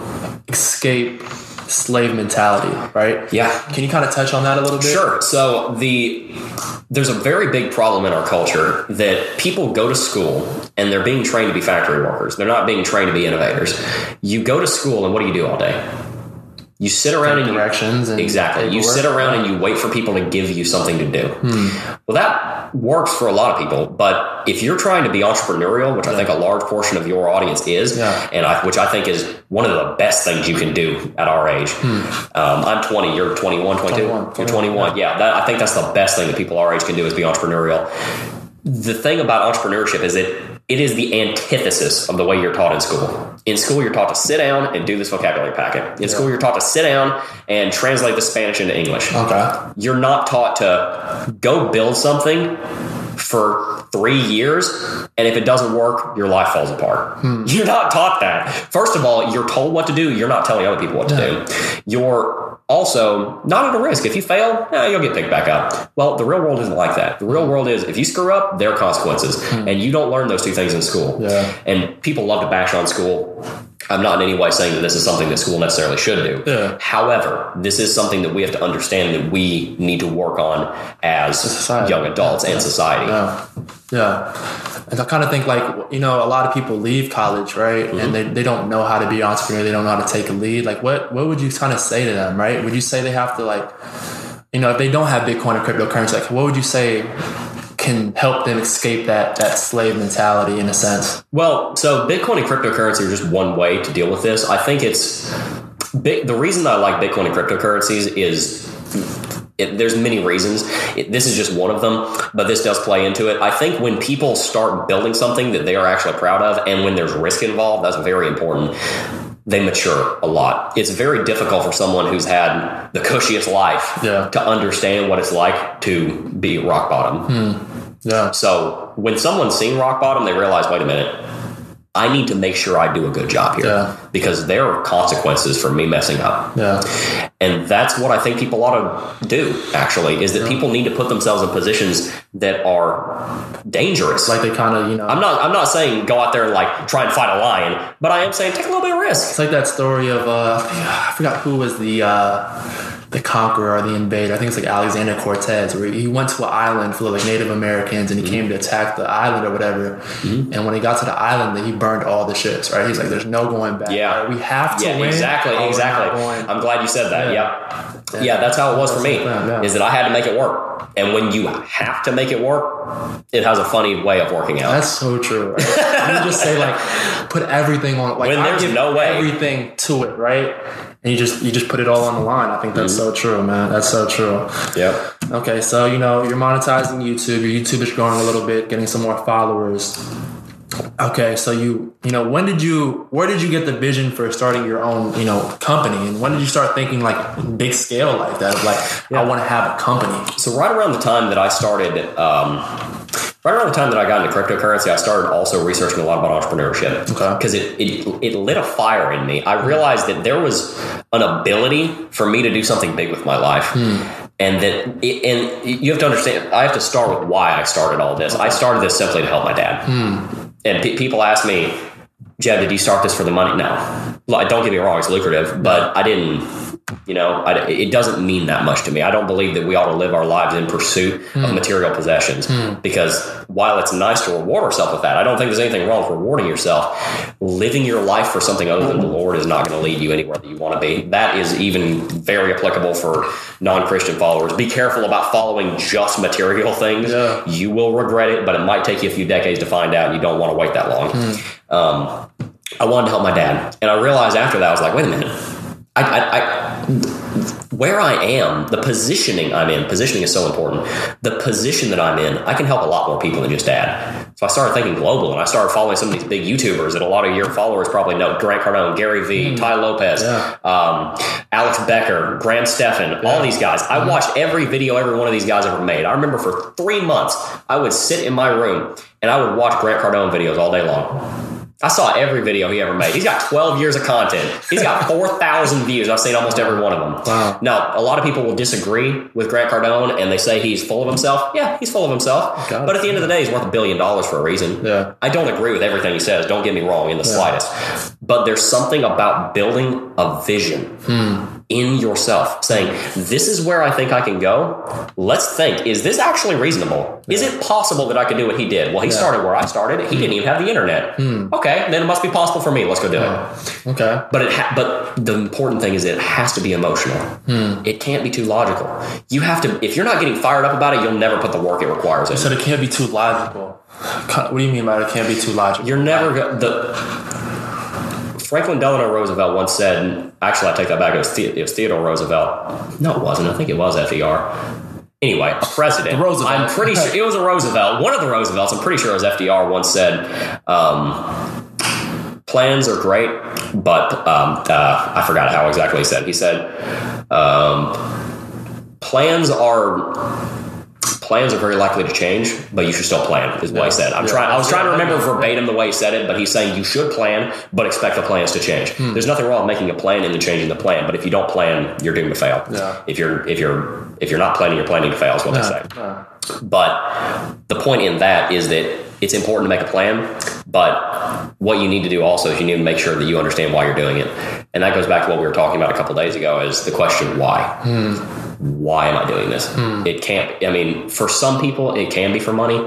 S2: escape slave mentality, right?
S3: Yeah.
S2: Can you kind of touch on that a little bit?
S3: Sure. So the there's a very big problem in our culture that people go to school and they're being trained to be factory workers. They're not being trained to be innovators. You go to school and what do you do all day? You sit around and you
S2: Directions and
S3: Exactly. You sit around and you wait for people to give you something to do. Well, that works for a lot of people, but if you're trying to be entrepreneurial, which I think a large portion of your audience is,
S2: Yeah.
S3: and I, which I think is one of the best things you can do at our age. Um, I'm 20, you're 21, 22,
S2: 21,
S3: you're 21. Yeah, that, I think that's the best thing that people our age can do is be entrepreneurial. The thing about entrepreneurship is that it is the antithesis of the way you're taught in school. In school, you're taught to sit down and do this vocabulary packet. In school, you're taught to sit down and translate the Spanish into English.
S2: Okay.
S3: you're not taught to go build something for three years and if it doesn't work your life falls apart. Hmm. You're not taught that. First of all you're told what to do. You're not telling other people what to do. You're also not at a risk. If you fail eh, you'll get picked back up. Well the real world isn't like that. The real world is if you screw up there are consequences. And you don't learn those two things in school.
S2: Yeah.
S3: and people love to bash on school i'm not in any way saying that this is something that school necessarily should do
S2: Yeah.
S3: However, this is something that we have to understand that we need to work on as
S2: society.
S3: young adults and society.
S2: Yeah. Yeah. And I kind of think like, you know, a lot of people leave college, right?
S3: Mm-hmm.
S2: And they, they don't know how to be an entrepreneur. They don't know how to take a lead. Like what, what would you kind of say to them, right? Would you say they have to like, you know, if they don't have Bitcoin or cryptocurrency, like what would you say can help them escape that, that slave mentality in a sense?
S3: Well, so Bitcoin and cryptocurrency are just one way to deal with this. I think it's the reason that I like Bitcoin and cryptocurrencies is it, there's many reasons. It, this is just one of them, but this does play into it. I think when people start building something that they are actually proud of, and when there's risk involved, that's very important. They mature a lot. It's very difficult for someone who's had the cushiest life
S2: Yeah.
S3: to understand what it's like to be rock bottom. Hmm.
S2: Yeah.
S3: So when someone's seen rock bottom, they realize, wait a minute, I need to make sure I do a good job here.
S2: Yeah.
S3: Because there are consequences for me messing up.
S2: Yeah.
S3: And that's what I think people ought to do, actually, is that people need to put themselves in positions that are dangerous.
S2: Like they kind of, you know.
S3: I'm not I'm not saying go out there and like try and fight a lion, but I am saying take a little bit of risk.
S2: It's like that story of uh, I forgot who was the uh, the conqueror or the invader. I think it's like Alexander Cortez, where he went to an island full of like Native Americans and he came to attack the island or whatever. And when he got to the island, he burned all the ships. Right? He's like, "There's no going back.
S3: Yeah.
S2: Right? we have to
S3: Yeah,
S2: win.
S3: exactly,
S2: or we're not
S3: exactly. I'm glad you said that.
S2: Yeah.
S3: Yep. Yeah. that's how it was for me.
S2: Yeah, yeah.
S3: Is that I had to make it work, and when you have to make it work, it has a funny way of working out.
S2: That's so true. Right? you just say like, put everything on. Like
S3: When there's no way.
S2: everything to it, right? And you just you just put it all on the line. I think that's
S3: Mm-hmm.
S2: so true, man. That's so true.
S3: yep.
S2: Okay, so you know you're monetizing YouTube. Your YouTube is growing a little bit, getting some more followers. Okay, so you you know when did you where did you get the vision for starting your own you know company and when did you start thinking like big scale like that of like I want to have a company?
S3: So right around the time that I started, um, right around the time that I got into cryptocurrency, I started also researching a lot about entrepreneurship.
S2: Okay.
S3: Because it, it it lit a fire in me. I realized that there was an ability for me to do something big with my life. And that, it, and you have to understand. I have to start with why I started all this. I started this simply to help my dad. And pe- people ask me, Jeb, did you start this for the money? No. Don't get me wrong; it's lucrative, but I didn't. You know, I, it doesn't mean that much to me. I don't believe that we ought to live our lives in pursuit of hmm. material possessions hmm. because while it's nice to reward ourselves with that, I don't think there's anything wrong with rewarding yourself. Living your life for something other than the hmm. Lord is not going to lead you anywhere that you want to be. That is even very applicable for non Christian followers. Be careful about following just material things.
S2: Yeah.
S3: You will regret it, but it might take you a few decades to find out, and you don't want to wait that long. Um, I wanted to help my dad, and I realized after that I was like, wait a minute, I, I, I, where I am, the positioning I'm in, positioning is so important. The position that I'm in, I can help a lot more people than just dad. So I started thinking global, and I started following some of these big YouTubers that a lot of your followers probably know: Grant Cardone, Gary Vee, Tai Lopez,
S2: Yeah.
S3: um, Alex Becker, Graham Stephan, all these guys. I watched every video every one of these guys ever made. I remember for three months, I would sit in my room and I would watch Grant Cardone videos all day long. I saw every video he ever made. He's got 12 years of content. He's got 4,000 views. I've seen almost every one of them.
S2: Wow.
S3: Now, a lot of people will disagree with Grant Cardone and they say he's full of himself. Yeah, he's full of himself.
S2: It.
S3: But at the end of the day, he's worth a billion dollars for a reason.
S2: Yeah.
S3: I don't agree with everything he says. Don't get me wrong in the slightest. But there's something about building a vision
S2: Hmm.
S3: In yourself, saying, This is where I think I can go. Let's think, is this actually reasonable? Is it possible that I could do what he did? Well, he started where I started. He didn't even have the internet.
S2: Hmm.
S3: Okay, then it must be possible for me. Let's go do it.
S2: Okay.
S3: But it ha- but the important thing is it has to be emotional.
S2: Hmm.
S3: It can't be too logical. You have to if you're not getting fired up about it, you'll never put the work it requires in.
S2: So it can't be too logical. What do you mean by it can't be too logical?
S3: You're never the Franklin Delano Roosevelt once said. Actually, I take that back. It was, the- it was Theodore Roosevelt. No, it wasn't. I think it was FDR. Anyway, a president.
S2: Roosevelt.
S3: I'm pretty sure it was a Roosevelt. One of the Roosevelts. I'm pretty sure it was FDR. Once said, um, "Plans are great, but um, uh, I forgot how exactly he said. He said, um, plans are." Plans are very likely to change, but you should still plan. Is what
S2: Yeah.
S3: he said. I'm
S2: Yeah.
S3: trying. I was trying to remember verbatim the way he said it, but he's saying you should plan, but expect the plans to change.
S2: Hmm.
S3: There's nothing wrong with making a plan and then changing the plan, but if you don't plan, you're doomed to fail.
S2: Yeah.
S3: If you're if you're if you're not planning, you're planning to fail. Is what they say. But the point in that is that it's important to make a plan, but what you need to do also is you need to make sure that you understand why you're doing it. And that goes back to what we were talking about a couple days ago is the question why. Why am I doing this? It can't. I mean, for some people, it can be for money.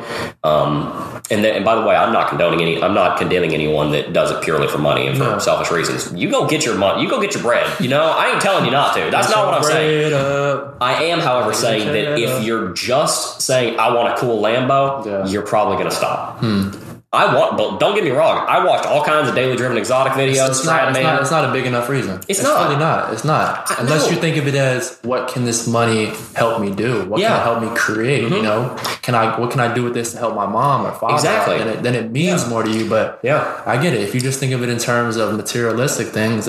S3: Um, and then, and by the way, I'm not condoning any. I'm not condemning anyone that does it purely for money and for
S2: No.
S3: selfish reasons. You go get your money. You go get your bread. You know, I ain't telling you not to. That's not what I'm saying.
S2: Up.
S3: I am, however, saying that if you're just saying I want a cool Lambo,
S2: Yeah.
S3: you're probably going to stop. I want, but don't get me wrong. I watched all kinds of daily driven exotic videos.
S2: It's not, it's, not, it's not a big enough reason.
S3: It's not.
S2: really not. It's not.
S3: I
S2: Unless
S3: know.
S2: you think of it as what can this money help me do? What can it help me create? You mm-hmm. know, can I what can I do with this to help my mom or father?
S3: Exactly.
S2: Then it, then it means more to you. But
S3: Yeah.
S2: I get it. If you just think of it in terms of materialistic things,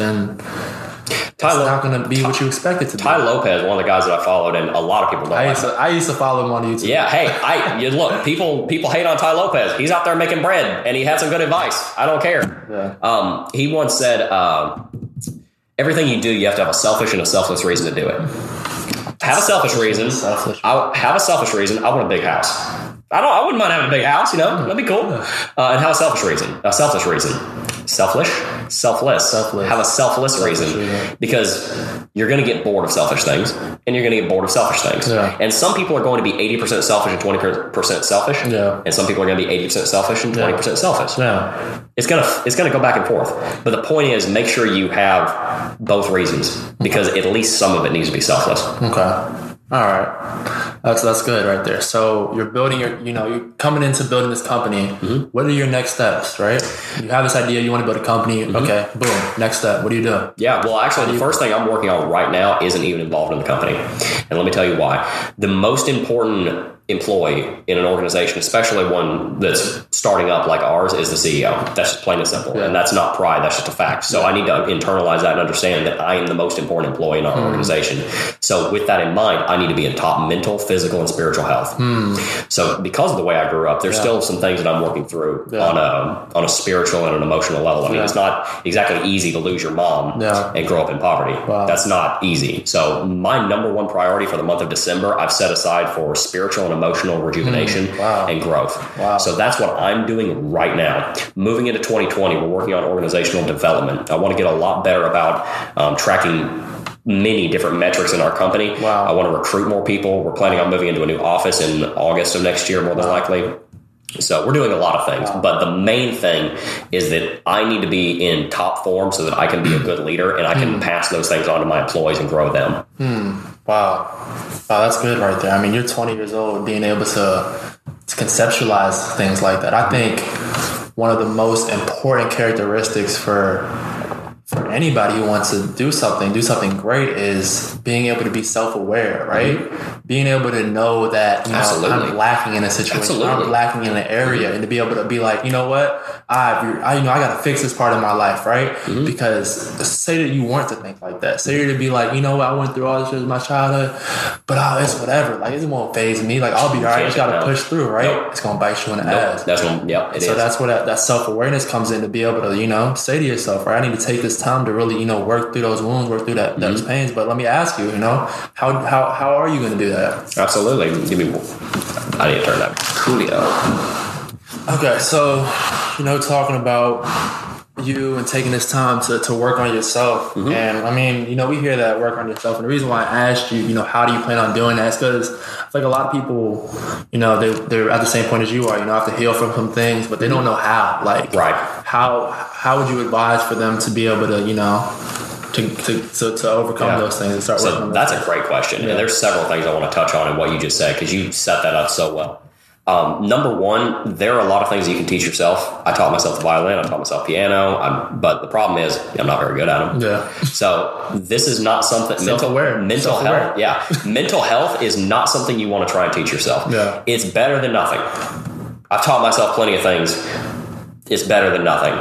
S2: then it's
S3: Lo-
S2: not going to be what you expect it to be.
S3: Tai Lopez, one of the guys that I followed, and a lot of people don't
S2: I
S3: like
S2: used, to, I used to follow him on YouTube.
S3: Yeah, hey, I you look, people people hate on Tai Lopez. He's out there making bread, and he had some good advice. I don't care.
S2: Yeah.
S3: Um, he once said, um, "Everything you do, you have to have a selfish and a selfless reason to do it. Have a selfish reason.
S2: Selfish.
S3: I have a selfish reason. I want a big house. I don't. I wouldn't mind having a big house. You know, that'd be cool. Uh, and have a selfish reason. A selfish reason. Selfish, selfless.
S2: Selfless.
S3: Have a selfless, reason
S2: reason.
S3: because you're going to get bored of selfish things, and you're going to get bored of selfish things.
S2: Yeah.
S3: And some people are going to be 80% selfish and 20% selfish.
S2: Yeah.
S3: And some people are going to be 80% selfish and 20% selfish.
S2: Yeah.
S3: It's gonna it's gonna go back and forth. But the point is, make sure you have both reasons because at least some of it needs to be selfless.
S2: Okay. All right. That's that's good right there. So you're building your, you know, you're coming into building this company.
S3: Mm-hmm.
S2: What are your next steps, right? You have this idea, you want to build a company.
S3: Mm-hmm.
S2: Okay, boom. Next step. What do you do?
S3: Yeah, well, actually, the first thing I'm working on right now isn't even involved in the company. And let me tell you why. The most important employee in an organization, especially one that's starting up like ours, is the CEO. That's just plain and simple.
S2: Yeah.
S3: And that's not pride, that's just a fact. So I need to internalize that and understand that I am the most important employee in our hmm. organization. So, with that in mind, I need to be in top mental, physical, and spiritual health. Hmm. So, because of the way I grew up, there's
S2: Yeah.
S3: still some things that I'm working through
S2: Yeah.
S3: on a on a spiritual and an emotional level. I mean, it's not exactly easy to lose your mom and grow up in poverty.
S2: Wow.
S3: That's not easy. So my number one priority for the month of December, I've set aside for spiritual and emotional rejuvenation
S2: Wow.
S3: and growth.
S2: Wow.
S3: So that's what I'm doing right now. Moving into 2020, we're working on organizational development. I want to get a lot better about um, tracking many different metrics in our company.
S2: Wow.
S3: I want to recruit more people. We're planning on moving into a new office in August of next year, more than likely. So we're doing a lot of things, but the main thing is that I need to be in top form so that I can be a good leader and I
S2: Hmm.
S3: can pass those things on to my employees and grow them.
S2: Wow. Wow, that's good right there. I mean, you're 20 years old, being able to, to conceptualize things like that. I think one of the most important characteristics for for anybody who wants to do something, do something great, is being able to be self aware, right? Being able to know that you know, I'm lacking in a situation,
S3: Absolutely.
S2: I'm lacking in an area, and to be able to be like, you know what, I, I you know, I got to fix this part of my life, right?
S3: Mm-hmm.
S2: Because say that you weren't to think like that, say you're to be like, you know what, I went through all this shit in my childhood, but oh, it's whatever, like it won't phase me, like I'll be alright, I just got to push through, right?
S3: No.
S2: It's gonna bite you in the
S3: Nope,
S2: ass.
S3: that's one. Yep, it is.
S2: So that's where that, that self awareness comes in to be able to, you know, say to yourself, right, I need to take this time to really, you know, work through those wounds, work through that
S3: Mm-hmm.
S2: those pains. But let me ask you, you know, how how how are you going to do that?
S3: Absolutely. Give me. I need to turn that Coolio.
S2: Okay, so you know, talking about you and taking this time to, to work on yourself,
S3: Mm-hmm.
S2: and I mean, you know, we hear that work on yourself, and the reason why I asked you, you know, how do you plan on doing that is because I feel like a lot of people, you know, they they're at the same point as you are, you know, have to heal from some things, but they don't know how. Like,
S3: Mm-hmm. Right.
S2: How how would you advise for them to be able to, you know, to to to, to overcome
S3: Yeah.
S2: those things and start working
S3: So
S2: on
S3: that's a great question,
S2: Yeah.
S3: and there's several things I want to touch on in what you just said because you set that up so well. Um, number one, there are a lot of things you can teach yourself. I taught myself the violin. I taught myself piano. I'm, but the problem is, I'm not very good at them.
S2: Yeah.
S3: So this is not something
S2: Self-aware.
S3: mental mental
S2: Self-aware.
S3: health. Yeah, mental health is not something you want to try and teach yourself.
S2: Yeah.
S3: it's better than nothing. I've taught myself plenty of things. It's better than nothing.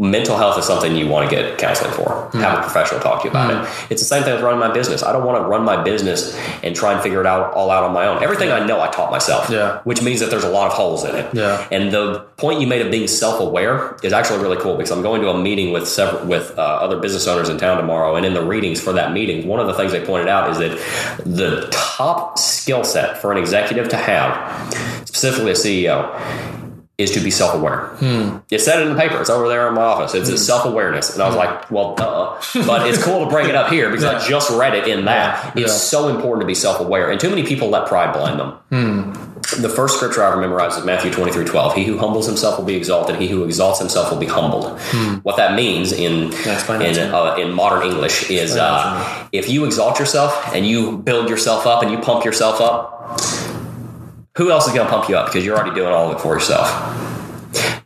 S3: Mental health is something you want to get counseling for. Have a professional talk to you about it. It's the same thing with running my business. I don't want to run my business and try and figure it out all out on my own. Everything I know, I taught myself.
S2: Yeah.
S3: Which means that there's a lot of holes in it.
S2: Yeah.
S3: And the point you made of being self-aware is actually really cool because I'm going to a meeting with several with uh, other business owners in town tomorrow, and in the readings for that meeting, one of the things they pointed out is that the top skill set for an executive to have, specifically a CEO, is to be self-aware. Hmm. It said it in the paper. It's over there in my office. It's a hmm. self-awareness, and I was hmm. like, "Well, duh." But it's cool to bring it up here because I just read it in that.
S2: Yeah.
S3: It's so important to be self-aware, and too many people let pride blind them. The first scripture I ever memorized is Matthew 23 12. He who humbles himself will be exalted, he who exalts himself will be humbled. What that means in
S2: Yeah,
S3: in, uh, in modern English is
S2: Explain that to
S3: uh, if you exalt yourself and you build yourself up and you pump yourself up, who else is going to pump you up because you're already doing all of it for yourself?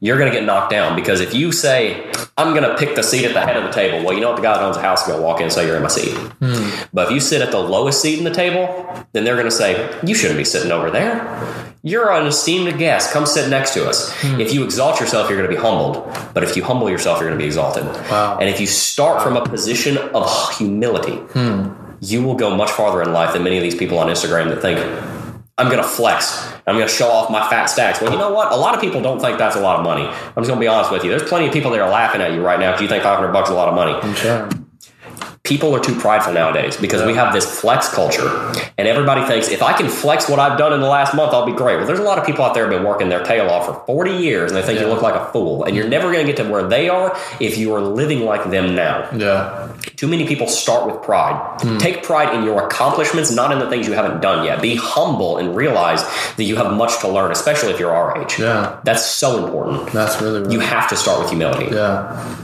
S3: you're going to get knocked down because if you say, I'm going to pick the seat at the head of the table, well, you know what? The guy that owns the house is going to walk in and say, You're in my seat. Hmm. But if you sit at the lowest seat in the table, then they're going to say, You shouldn't be sitting over there. You're an esteemed guest. Come sit next to us. Hmm. If you exalt yourself, you're going to be humbled. But if you humble yourself, you're going to be exalted.
S2: Wow.
S3: And if you start from a position of humility, hmm. you will go much farther in life than many of these people on Instagram that think, I'm going to flex. I'm going to show off my fat stacks. Well, you know what? A lot of people don't think that's a lot of money. I'm just going to be honest with you. There's plenty of people that are laughing at you right now because you think 500 bucks is a lot of money
S2: Sure.
S3: People are too prideful nowadays because we have this flex culture and everybody thinks if I can flex what I've done in the last month, I'll be great. Well, there's a lot of people out there who have been working their tail off for 40 years and they think you look like a fool. And you're never going to get to where they are if you are living like them now.
S2: Yeah.
S3: Too many people start with pride.
S2: Hmm.
S3: Take pride in your accomplishments, not in the things you haven't done yet. Be humble and realize that you have much to learn, especially if you're our age.
S2: Yeah.
S3: That's so important.
S2: That's really, really
S3: You have to start with humility.
S2: Yeah.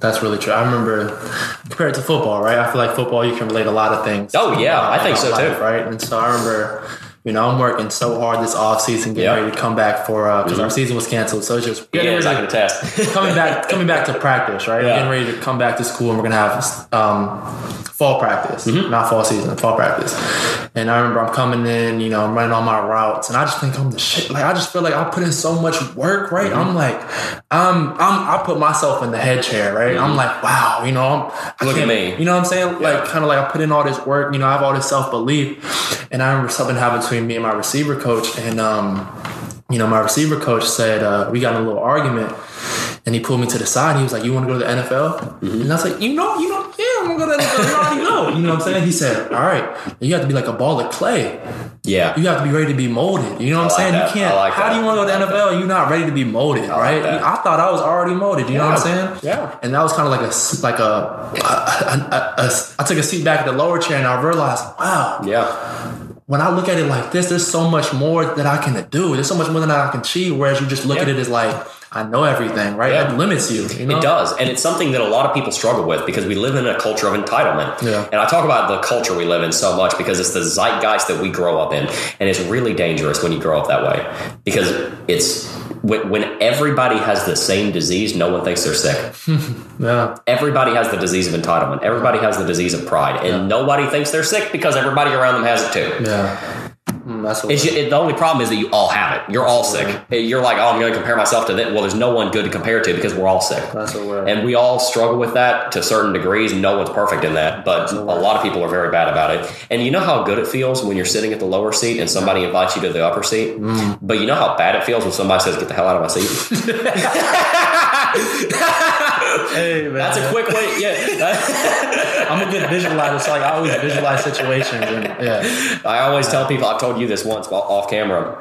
S2: That's really true. I remember compared to football, right? I feel like football you can relate a lot of things.
S3: Oh, yeah, I think so, too.
S2: Right. And so I remember, you know, I'm working so hard this off season, getting
S3: Yeah. Mm-hmm.
S2: ready to come back for uh because our season was canceled. So it's just getting
S3: Yeah,
S2: ready to-
S3: attest.
S2: coming back coming back to practice, right?
S3: Yeah.
S2: Getting ready to come back to school and we're gonna have um, fall practice,
S3: Mm-hmm.
S2: not fall season, fall practice. And I remember I'm coming in, you know, I'm running all my routes, and I just think I'm the shit. Like I just feel like I put in so much work, right?
S3: Mm-hmm.
S2: I'm like, I'm, I'm, I put myself in the head chair, right? I'm like, wow, you know, I'm,
S3: Mm-hmm. Look at me.
S2: You know what I'm saying? Like kind of like I put in all this work, you know, I have all this self belief, and I remember something happened between me and my receiver coach, and um, you know, my receiver coach said uh, we got in a little argument, and he pulled me to the side. He was like, "You want to go to the NFL?" And I was like, "You know, you know, yeah, I'm gonna go to the NFL. You already know." You know what I'm saying? He said, "All right, you have to be like a ball of clay.
S3: Yeah.
S2: You have to be ready to be molded. You know what I'm
S3: like
S2: saying?
S3: that.
S2: You can't.
S3: Like
S2: how
S3: that.
S2: do you want to go to the NFL? and You're not ready to be molded, right?
S3: that.
S2: I thought I was already molded. You know what I'm saying?
S3: Yeah.
S2: And that was kind of like a like a, a, a, a, a I took a seat back at the lower chair and I realized, wow,
S3: Yeah.
S2: When I look at it like this, there's so much more that I can do. There's so much more that I can achieve. Whereas you just look at it as like, I know everything, right?
S3: Yeah.
S2: That limits you. You know?
S3: It does. And it's something that a lot of people struggle with because we live in a culture of entitlement.
S2: Yeah.
S3: And I talk about the culture we live in so much because it's the zeitgeist that we grow up in. And it's really dangerous when you grow up that way because it's when, when everybody has the same disease, no one thinks they're sick.
S2: Yeah.
S3: Everybody has the disease of entitlement. Everybody has the disease of pride. And nobody thinks they're sick because everybody around them has it too.
S2: Yeah. Mm, that's what
S3: It's it, the only problem is that you all have it. You're all sick. You're like, oh, I'm going to compare myself to that. Well, there's no one good to compare to because we're all sick.
S2: that's what we're
S3: And we all struggle with that to certain degrees. No one's perfect in that, but a lot of people are very bad about it. And you know how good it feels when you're sitting at the lower seat and somebody invites you to the upper seat? But you know how bad it feels when somebody says, get the hell out of my seat?
S2: Hey man.
S3: That's a quick way. Yeah.
S2: I'm a good visualizer, so like I always visualize situations and yeah.
S3: I always tell people, I've told you this once off camera.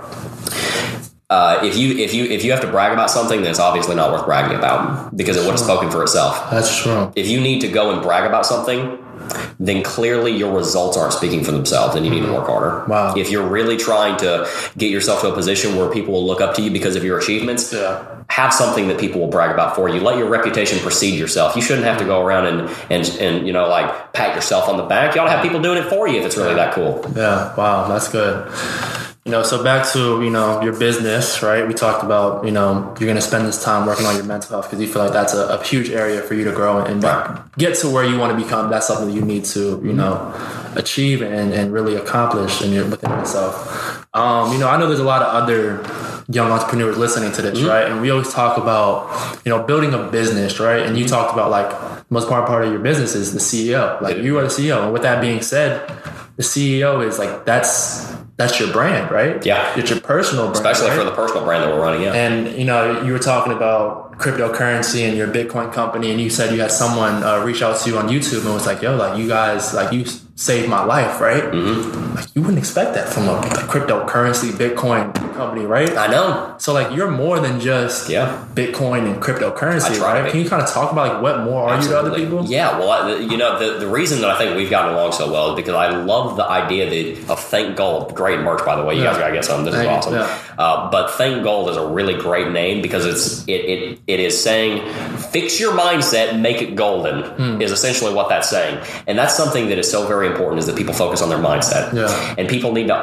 S3: Uh, if you if you if you have to brag about something, then it's obviously not worth bragging about because it would have spoken for itself.
S2: That's true.
S3: if you need to go and brag about something, then clearly your results aren't speaking for themselves and you need to work harder.
S2: Wow.
S3: If you're really trying to get yourself to a position where people will look up to you because of your achievements,
S2: Yeah.
S3: have something that people will brag about for you. Let your reputation precede yourself. You shouldn't have to go around and and and you know like pat yourself on the back. You ought to have people doing it for you if it's really that cool.
S2: Yeah, wow, that's good. You know, so back to you know your business, right? We talked about you know you're going to spend this time working on your mental health because you feel like that's a, a huge area for you to grow and get to where you want to become. That's something that you need to you know achieve and, and really accomplish in your within yourself. Um, you know, I know there's a lot of other young entrepreneurs listening to this, right? And we always talk about you know building a business, right? And you talked about like most important part of your business is the CEO. Like you are the CEO, and with that being said, the CEO is like that's that's your brand, right?
S3: Yeah.
S2: it's your personal brand,
S3: Especially
S2: right?
S3: for the personal brand that we're running. Yeah.
S2: And you know, you were talking about cryptocurrency and your Bitcoin company, and you said you had someone uh, reach out to you on YouTube and was like, "Yo, like you guys, like you saved my life, right?" Mm-hmm. Like you wouldn't expect that from a, a cryptocurrency Bitcoin company, right?
S3: I know.
S2: So like you're more than just
S3: Yeah.
S2: Bitcoin and cryptocurrency,
S3: I try to
S2: right? Can you kind of talk about like what more are you to other people?
S3: Yeah, well, I, you know, the, the reason that I think we've gotten along so well is because I love the idea that, of Think Gold. Great merch, by the way. You
S2: Yeah.
S3: guys gotta get some. This
S2: Thank
S3: is awesome.
S2: Yeah.
S3: Uh, but Think Gold is a really great name because it's it it, it is saying fix your mindset, make it golden
S2: Hmm.
S3: is essentially what that's saying, and that's something that is so very important is that people focus on their mindset.
S2: Yeah.
S3: And people need to.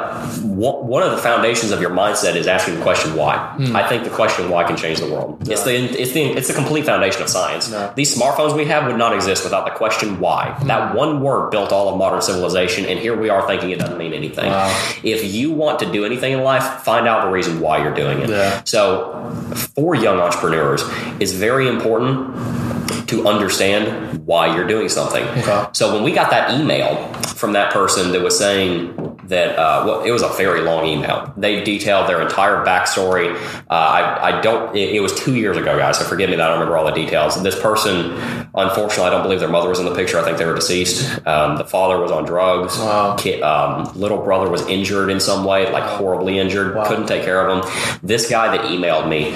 S3: One of the foundations of your mindset is asking the question why.
S2: Hmm.
S3: I think the question why can change the world. It's the it's the it's the complete foundation of science.
S2: Yeah.
S3: These smartphones we have would not exist without the question why.
S2: Hmm.
S3: That one word built all of modern civilization, and here we are thinking it doesn't mean anything.
S2: Wow.
S3: If you want to do anything in life, find out the reason why you're doing it.
S2: Yeah.
S3: So, for young entrepreneurs, it's very important to understand why you're doing something.
S2: Okay.
S3: So when we got that email from that person that was saying that, uh, well, it was a very long email. They detailed their entire backstory. Uh, I, I don't. It, it was two years ago, guys. So forgive me that I don't remember all the details. This person, unfortunately, I don't believe their mother was in the picture. I think they were deceased. Um, the father was on drugs.
S2: Wow.
S3: Kid, um, little brother was injured in some way, like horribly injured.
S2: Wow.
S3: Couldn't take care of him. This guy that emailed me,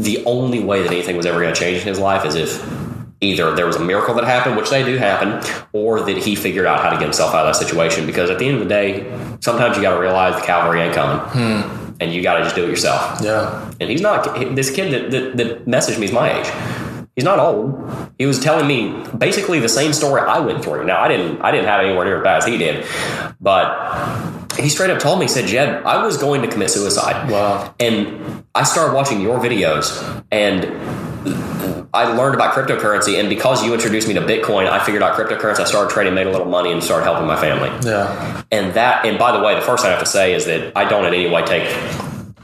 S3: the only way that anything was ever going to change in his life is if either there was a miracle that happened, which they do happen, or that he figured out how to get himself out of that situation. Because at the end of the day, sometimes you got to realize the cavalry ain't coming, hmm. and you got to just do it yourself.
S2: Yeah.
S3: And he's not this kid that, that, that messaged me is my age. He's not old. He was telling me basically the same story I went through. Now I didn't I didn't have anywhere near as bad as he did, but he straight up told me, said, Jebb, I was going to commit suicide.
S2: Wow.
S3: And I started watching your videos and I learned about cryptocurrency. And because you introduced me to Bitcoin, I figured out cryptocurrency. I started trading, made a little money, and started helping my family.
S2: Yeah.
S3: And that, and by the way, the first thing I have to say is that I don't in any way take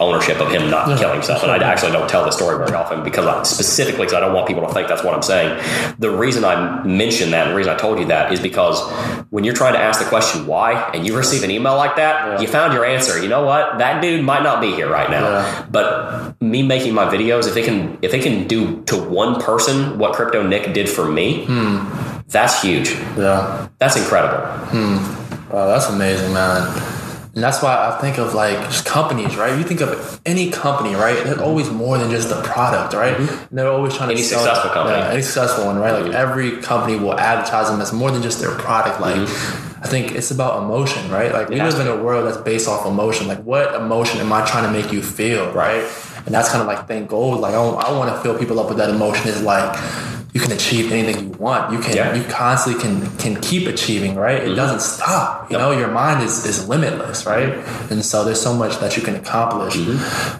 S3: ownership of him not killing himself. And I actually don't tell the story very often because I, specifically because I don't want people to think that's what I'm saying. The reason I mentioned that, and the reason I told you that is because when you're trying to ask the question why, and you receive an email like that,
S2: Yeah.
S3: you found your answer. You know what? That dude might not be here right now.
S2: Yeah.
S3: But me making my videos, if it can, if it can do to one person what Crypto Nick did for me, hmm. that's huge.
S2: Yeah.
S3: That's incredible. Hmm.
S2: Wow, that's amazing, man. And that's why I think of like just companies, right? You think of any company, right? They're mm-hmm. always more than just the product, right? Mm-hmm. And they're always trying to
S3: Any
S2: sell
S3: successful company.
S2: Yeah, any successful one, right? Like mm-hmm. every company will advertise them as more than just their product. Like I think it's about emotion, right? Like we
S3: has
S2: live in a world that's based off emotion. Like what emotion am I trying to make you feel, right? And that's kind of like Think Gold. Like I, I want to fill people up with that emotion. Is like you can achieve anything you want. You can
S3: Yeah.
S2: you constantly can can keep achieving, right? It doesn't stop. You know, your mind is is limitless, right? And so there's so much that you can accomplish.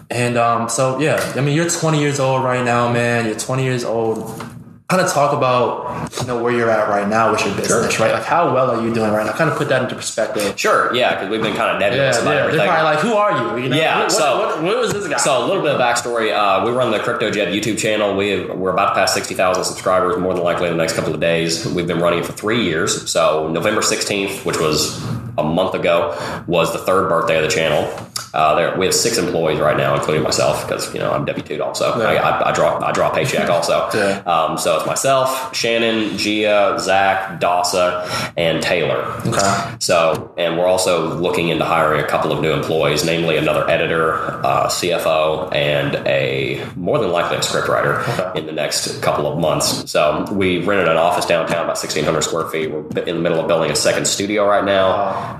S2: And um, so yeah, I mean, you're 20 years old right now, man. You're 20 years old. Kind of talk about you know where you're at right now with your business, right? Like how well are you doing right now? Kind of put that into perspective.
S3: Sure, yeah, because we've been kind of
S2: Yeah,
S3: nebulous about
S2: yeah. They're
S3: everything.
S2: probably like, who are you? You know,
S3: Yeah,
S2: What,
S3: so-
S2: what, what, what was this guy?
S3: So a little bit of backstory. Uh, we run the CryptoJebb YouTube channel. We we're about to pass sixty thousand subscribers, more than likely in the next couple of days. We've been running it for three years. So November sixteenth, which was a month ago, was the third birthday of the channel. Uh, there, we have six employees right now, including myself, because you know I'm W two also. I, I, I draw I draw a paycheck also.
S2: Yeah.
S3: Um, so it's myself, Shannon, Gia, Zach, Dasa, and Taylor.
S2: Okay.
S3: So, and we're also looking into hiring a couple of new employees, namely another editor, uh, CFO, and a more than likely a scriptwriter
S2: Okay.
S3: in the next couple of months. So, we rented an office downtown, about 1,600 square feet. We're in the middle of building a second studio right now.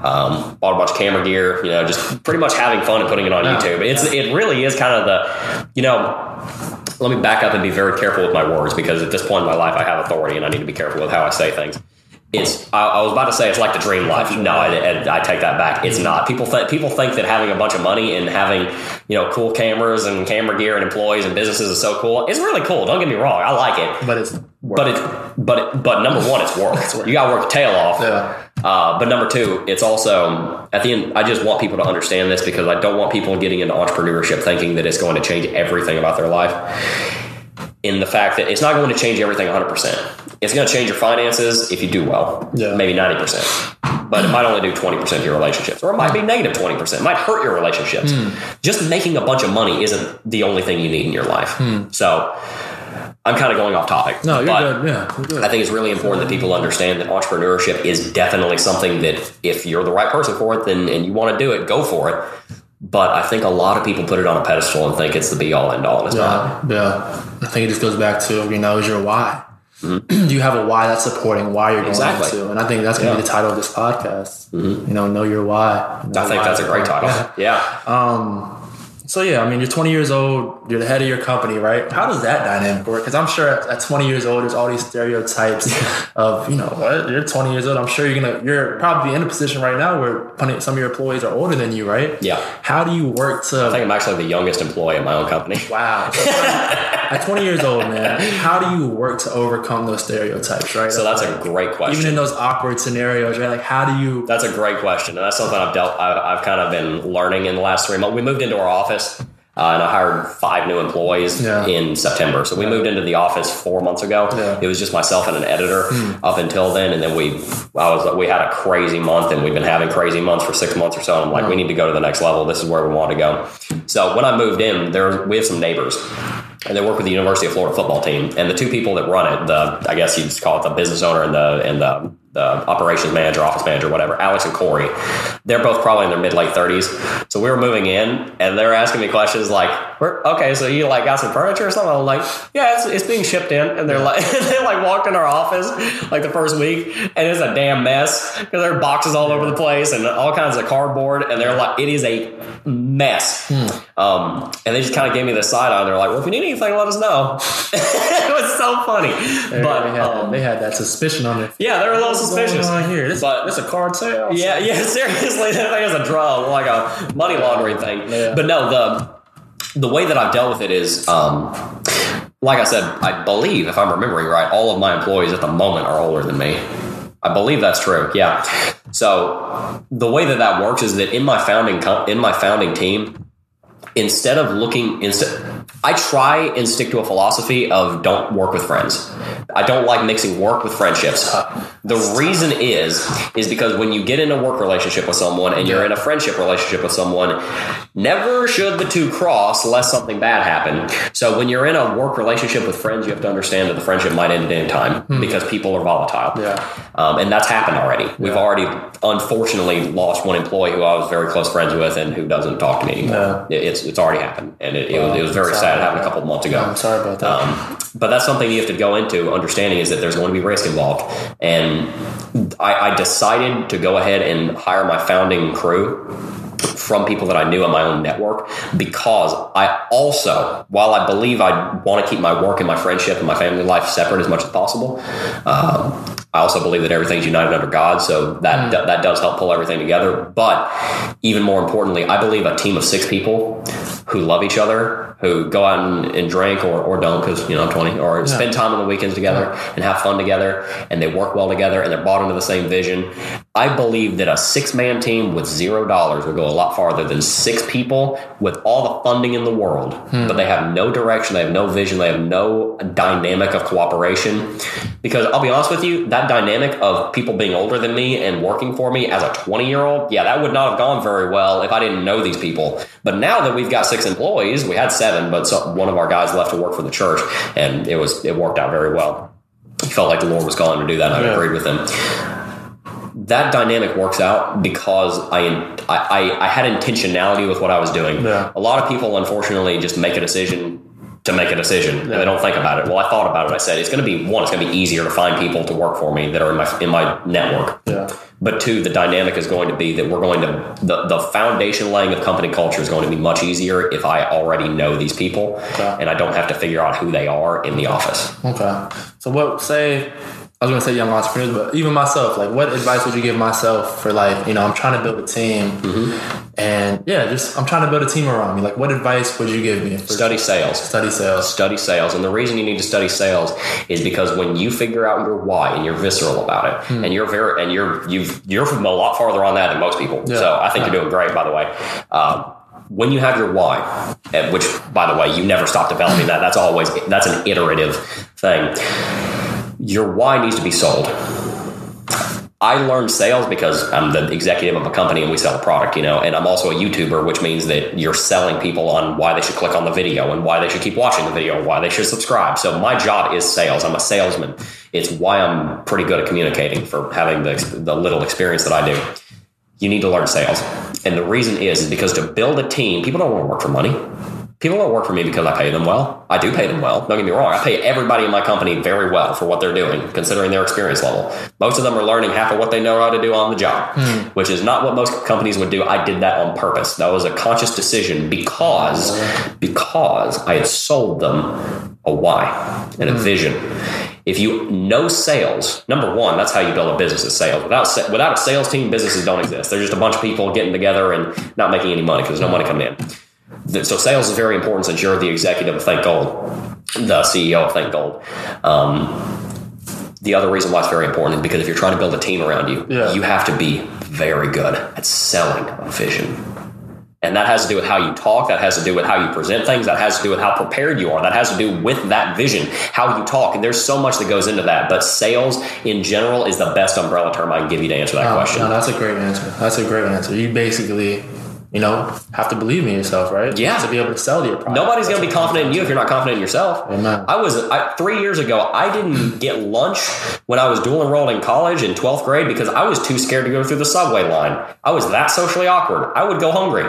S3: Um, bought a bunch of camera gear, you know, just pretty much having fun and putting it on
S2: Yeah.
S3: YouTube. It's it really is kind of the, you know. Let me back up and be very careful with my words because at this point in my life, I have authority and I need to be careful with how I say things it's I, I was about to say it's like the dream life. No, I, I, I take that back. It's not. People think people think that having a bunch of money and having you know cool cameras and camera gear and employees and businesses is so cool. It's really cool. Don't get me wrong. I like it.
S2: but it's work.
S3: But it, but it, but number one, it's work. You got to work your tail off.
S2: Yeah.
S3: Uh, but number two, it's also at the end. I just want people to understand this because I don't want people getting into entrepreneurship thinking that it's going to change everything about their life. In the fact that it's not going to change everything 100. percent It's going to change your finances if you do well,
S2: Yeah.
S3: maybe 90 percent. But it might only do 20 percent of your relationships, or it might be negative negative 20 percent. It might hurt your relationships. Just making a bunch of money isn't the only thing you need in your life. So. I'm kind of going off topic.
S2: no, you're good. Yeah, you're good.
S3: I think it's really important that people understand that entrepreneurship is definitely something that if you're the right person for it, then and you want to do it, go for it. But I think a lot of people put it on a pedestal and think it's the be all end all, it's not.
S2: Yeah, yeah. I think it just goes back to you know, is your why? Do you have a why that's supporting why you're going
S3: Mm-hmm. Exactly.
S2: into? And I think that's going to be the title of this podcast. You know, know your why. Know
S3: I think
S2: why
S3: that's a great title.
S2: Yeah.
S3: Yeah.
S2: So yeah, I mean, you're 20 years old, you're the head of your company, right? How does that dynamic work? Because I'm sure at, at 20 years old, there's all these stereotypes of, you know, what you're 20 years old. I'm sure you're gonna, you're probably in a position right now where some of your employees are older than you, right?
S3: Yeah.
S2: How do you work to?
S3: I think I'm actually the youngest employee at my own company.
S2: Wow. So, at 20 years old, man, how do you work to overcome those stereotypes, right?
S3: So that's like, a great question.
S2: even in those awkward scenarios, right? Like, how do you?
S3: That's a great question, and that's something I've dealt. I've, I've kind of been learning in the last three months. We moved into our office, uh, and I hired five new employees
S2: Yeah.
S3: in September. So we moved into the office four months ago.
S2: Yeah.
S3: It was just myself and an editor up until then, and then we, I was, we had a crazy month, and we've been having crazy months for six months or so. And I'm like, we need to go to the next level. This is where we want to go. So when I moved in, there we have some neighbors. And they work with the University of Florida football team, and the two people that run it, the I guess you'd call it the business owner and the and the the operations manager, office manager, whatever, Alex and Corey, they're both probably in their mid late thirties. So we were moving in, and they're asking me questions like, "We're okay, so you like got some furniture or something?" I'm like, "Yeah, it's, it's being shipped in," and they're like, they like walked in our office like the first week, and it's a damn mess because there are boxes all over the place and all kinds of cardboard, and they're like, it is a mess. Um, and they just kind of gave me the side eye. They're like, "Well, if you need anything, let us know." it was so funny,
S2: They,
S3: but
S2: they, had,
S3: um,
S2: they had that suspicion on their
S3: yeah, they were a little suspicious.
S2: on here? This,
S3: But-
S2: this a card sale?
S3: Yeah, yeah, seriously, that thing is a drug, like a money laundering thing.
S2: Yeah.
S3: But no, the the way that I've dealt with it is, um, like I said, I believe, if I'm remembering right, all of my employees at the moment are older than me. I believe that's true. Yeah. So the way that that works is that in my founding in my founding team, instead of looking instead I try and stick to a philosophy of don't work with friends. I don't like mixing work with friendships. The reason is is because when you get in a work relationship with someone and you're in a friendship relationship with someone, never should the two cross lest something bad happen. So when you're in a work relationship with friends, you have to understand that the friendship might end at any time because people are volatile.
S2: Yeah.
S3: Um, and that's happened already. We've already unfortunately lost one employee who I was very close friends with and who doesn't talk to me anymore. It- It's it's already happened, and it, it, was, it was very
S2: Sorry
S3: sad. It happened a couple of months ago.
S2: I'm sorry about that.
S3: Um, but that's something you have to go into understanding is that there's going to be risk involved. And I, I decided to go ahead and hire my founding crew from people that I knew on my own network because I also, while I believe I want to keep my work and my friendship and my family life separate as much as possible, um, I also believe that everything's united under God, so that that does help pull everything together. But even more importantly, I believe a team of six people who love each other, who go out and, and drink or, or don't because you know I'm 20, or spend time on the weekends together and have fun together, and they work well together and they're bought into the same vision. I believe that a six man team with zero dollars will go a lot farther than six people with all the funding in the world, hmm. but they have no direction, they have no vision, they have no dynamic of cooperation. Because I'll be honest with you, that dynamic of people being older than me and working for me as a 20 year old, yeah, that would not have gone very well if I didn't know these people. But now that we've got six employees, we had seven, but so, one of our guys left to work for the church, and it was it worked out very well. He felt like the Lord was calling to do that, and I agreed with him that dynamic works out because I, I I had intentionality with what I was doing.
S2: Yeah.
S3: A lot of people, unfortunately, just make a decision to make a decision and they don't think about it. Well, I thought about it. I said it's going to be one. It's going to be easier to find people to work for me that are in my in my network.
S2: Yeah.
S3: But two, the dynamic is going to be that we're going to the the foundation laying of company culture is going to be much easier if I already know these people
S2: Okay.
S3: and I don't have to figure out who they are in the office.
S2: Okay. So what say I was gonna say young entrepreneurs, but even myself, like what advice would you give myself for like, you know, I'm trying to build a team
S3: Mm-hmm.
S2: and yeah, just I'm trying to build a team around me. Like what advice would you give me for
S3: Study sales.
S2: study sales?
S3: study sales. And the reason you need to study sales is because when you figure out your why and you're visceral about it,
S2: Hmm.
S3: and you're very and you're you've you're from a lot farther on that than most people.
S2: Yeah.
S3: So I think you're doing great, by the way. Um, when you have your why, which by the way, you never stop developing that. That's always that's an iterative thing. Your why needs to be sold. I learned sales because I'm the executive of a company and we sell a product, you know, and I'm also a YouTuber, which means that you're selling people on why they should click on the video and why they should keep watching the video and why they should subscribe. So my job is sales. I'm a salesman. It's why I'm pretty good at communicating for having the, the little experience that I do. You need to learn sales. And the reason is, is because to build a team, people don't want to work for money. People don't work for me because I pay them well. I do pay them well. Don't get me wrong. I pay everybody in my company very well for what they're doing, considering their experience level. Most of them are learning half of what they know how to do on the job, hmm. which is not what most companies would do. I did that on purpose. That was a conscious decision because because I had sold them a why and a hmm. vision. If you know sales, number one, that's how you build a business is sales. Without without a sales team, businesses don't exist. They're just a bunch of people getting together and not making any money because there's no money coming in. So sales is very important since you're the executive of Think Gold, the CEO of Think Gold. Um, the other reason why it's very important is because if you're trying to build a team around you,
S2: Yeah.
S3: you have to be very good at selling a vision. And that has to do with how you talk. That has to do with how you present things. That has to do with how prepared you are. That has to do with that vision, how you talk. And there's so much that goes into that. But sales in general is the best umbrella term I can give you to answer that
S2: Oh,
S3: question.
S2: No, that's a great answer. That's a great answer. You basically, you know, have to believe in yourself, right?
S3: Yeah.
S2: To be able to sell your product.
S3: Nobody's going to be confident in you if you're not confident in yourself.
S2: Amen.
S3: I was I, three years ago. I didn't get lunch when I was dual enrolled in college in 12th grade because I was too scared to go through the subway line. I was that socially awkward. I would go hungry.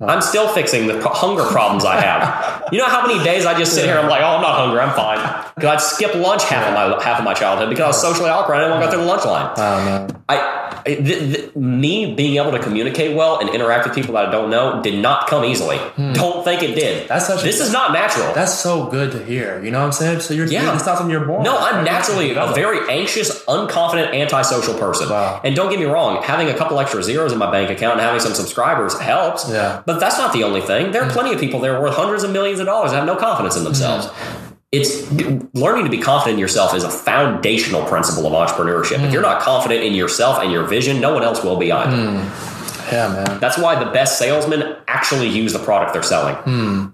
S3: I'm still fixing the hunger problems I have. You know how many days I just sit here I'm like, oh, I'm not hungry, I'm fine. Because I'd skip lunch half of my half of my childhood because I was socially awkward. I didn't want to go through the lunch line.
S2: Oh man.
S3: I, th- th- me being able to communicate well and interact with people that I don't know did not come easily. Don't think it did.
S2: Hmm. That's such a-
S3: this is not natural.
S2: That's so good to hear. You know what I'm saying? So you're
S3: Yeah.
S2: it's not something you're born.
S3: no,
S2: with,
S3: I'm naturally a very anxious, unconfident, antisocial person.
S2: Wow.
S3: And don't get me wrong, having a couple extra zeros in my bank account and having some subscribers helps.
S2: Yeah.
S3: But that's not the only thing. There are mm. plenty of people there worth hundreds of millions of dollars that have no confidence in themselves. Mm-hmm. It's learning to be confident in yourself is a foundational principle of entrepreneurship. If mm. you're not confident in yourself and your vision, no one else will be either. Mm.
S2: Yeah, man.
S3: That's why the best salesmen actually use the product they're selling.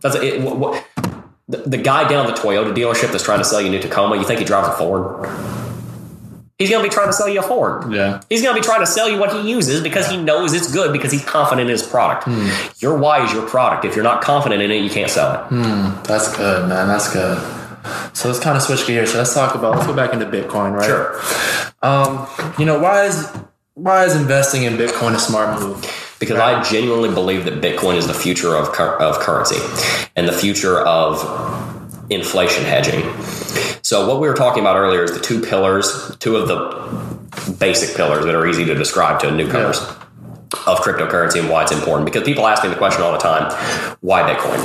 S3: That's it. What, what, the, the guy down at the Toyota dealership that's trying to sell you a new Tacoma, you think he drives a Ford? He's going to be trying to sell you a Ford.
S2: Yeah.
S3: He's going to be trying to sell you what he uses because he knows it's good because he's confident in his product. Your why is your product. If you're not confident in it, you can't sell it.
S2: That's good, man. That's good. So let's kind of switch gears. So let's talk about let's go back into Bitcoin, right?
S3: Sure.
S2: Um, you know, why is why is investing in Bitcoin a smart move?
S3: because I genuinely believe that Bitcoin is the future of of currency and the future of inflation hedging. So what we were talking about earlier is the two pillars, two of the basic pillars that are easy to describe to newcomers of cryptocurrency and why it's important. Because people ask me the question all the time, why Bitcoin?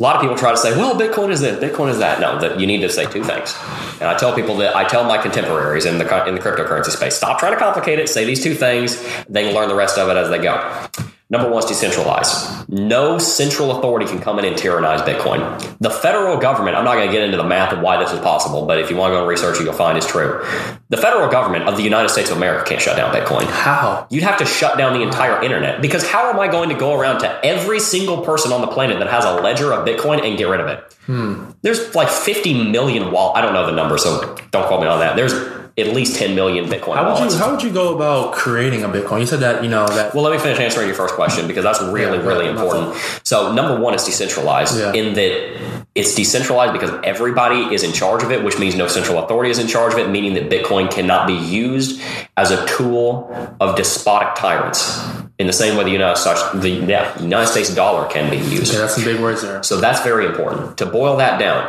S3: A lot of people try to say, well, Bitcoin is this, Bitcoin is that. No, that you need to say two things. And I tell people that I tell my contemporaries in the in the cryptocurrency space, stop trying to complicate it. Say these two things. They can learn the rest of it as they go. Number one is decentralized. No central authority can come in and tyrannize Bitcoin. The federal government, I'm not going to get into the math of why this is possible, but if you want to go and research it, you'll find it's true. The federal government of the United States of America can't shut down Bitcoin.
S2: How?
S3: You'd have to shut down the entire internet because how am I going to go around to every single person on the planet that has a ledger of Bitcoin and get rid of it? Hmm. There's like 50 million wall. I don't know the number, so don't quote me on that. There's at least 10 million Bitcoin
S2: How would you how would you go about creating a Bitcoin? You said that you know that
S3: well, let me finish answering your first question because that's really,
S2: Yeah,
S3: really
S2: yeah,
S3: important. So, number one is decentralized
S2: Yeah.
S3: in that it's decentralized because everybody is in charge of it, which means no central authority is in charge of it, meaning that Bitcoin cannot be used as a tool of despotic tyrants. In the same way the United States, the United States dollar can be used.
S2: okay, that's some big words there.
S3: So that's very important. To boil that down,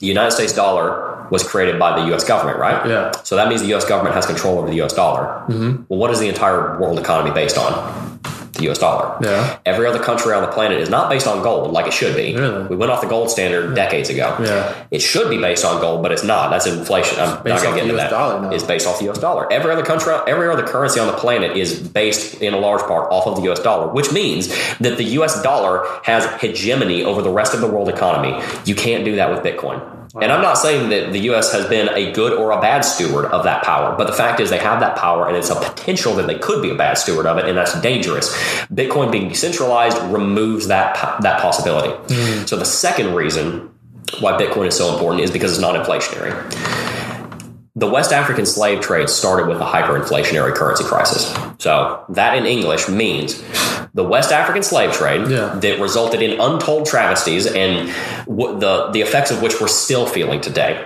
S3: the United States dollar was created by the US government, right?
S2: Yeah.
S3: So that means the US government has control over the US dollar. Mm-hmm. Well, what is the entire world economy based on? The US dollar.
S2: Yeah.
S3: Every other country on the planet is not based on gold like it should be.
S2: Really?
S3: We went off the gold standard decades ago.
S2: Yeah.
S3: It should be based on gold, but it's not. That's inflation. I'm
S2: Based
S3: not going to get into
S2: US
S3: that.
S2: dollar now.
S3: It's based off the US dollar. Every other country, every other currency on the planet is based in a large part off of the US dollar, which means that the US dollar has hegemony over the rest of the world economy. You can't do that with Bitcoin. And I'm not saying that the US has been a good or a bad steward of that power, but the fact is they have that power and it's a potential that they could be a bad steward of it, and that's dangerous. Bitcoin being decentralized removes that, that possibility. Hmm. So the second reason why Bitcoin is so important is because it's not inflationary. The West African slave trade started with a hyperinflationary currency crisis. So, that in English means the West African slave trade
S2: Yeah.
S3: that resulted in untold travesties and w- the, the effects of which we're still feeling today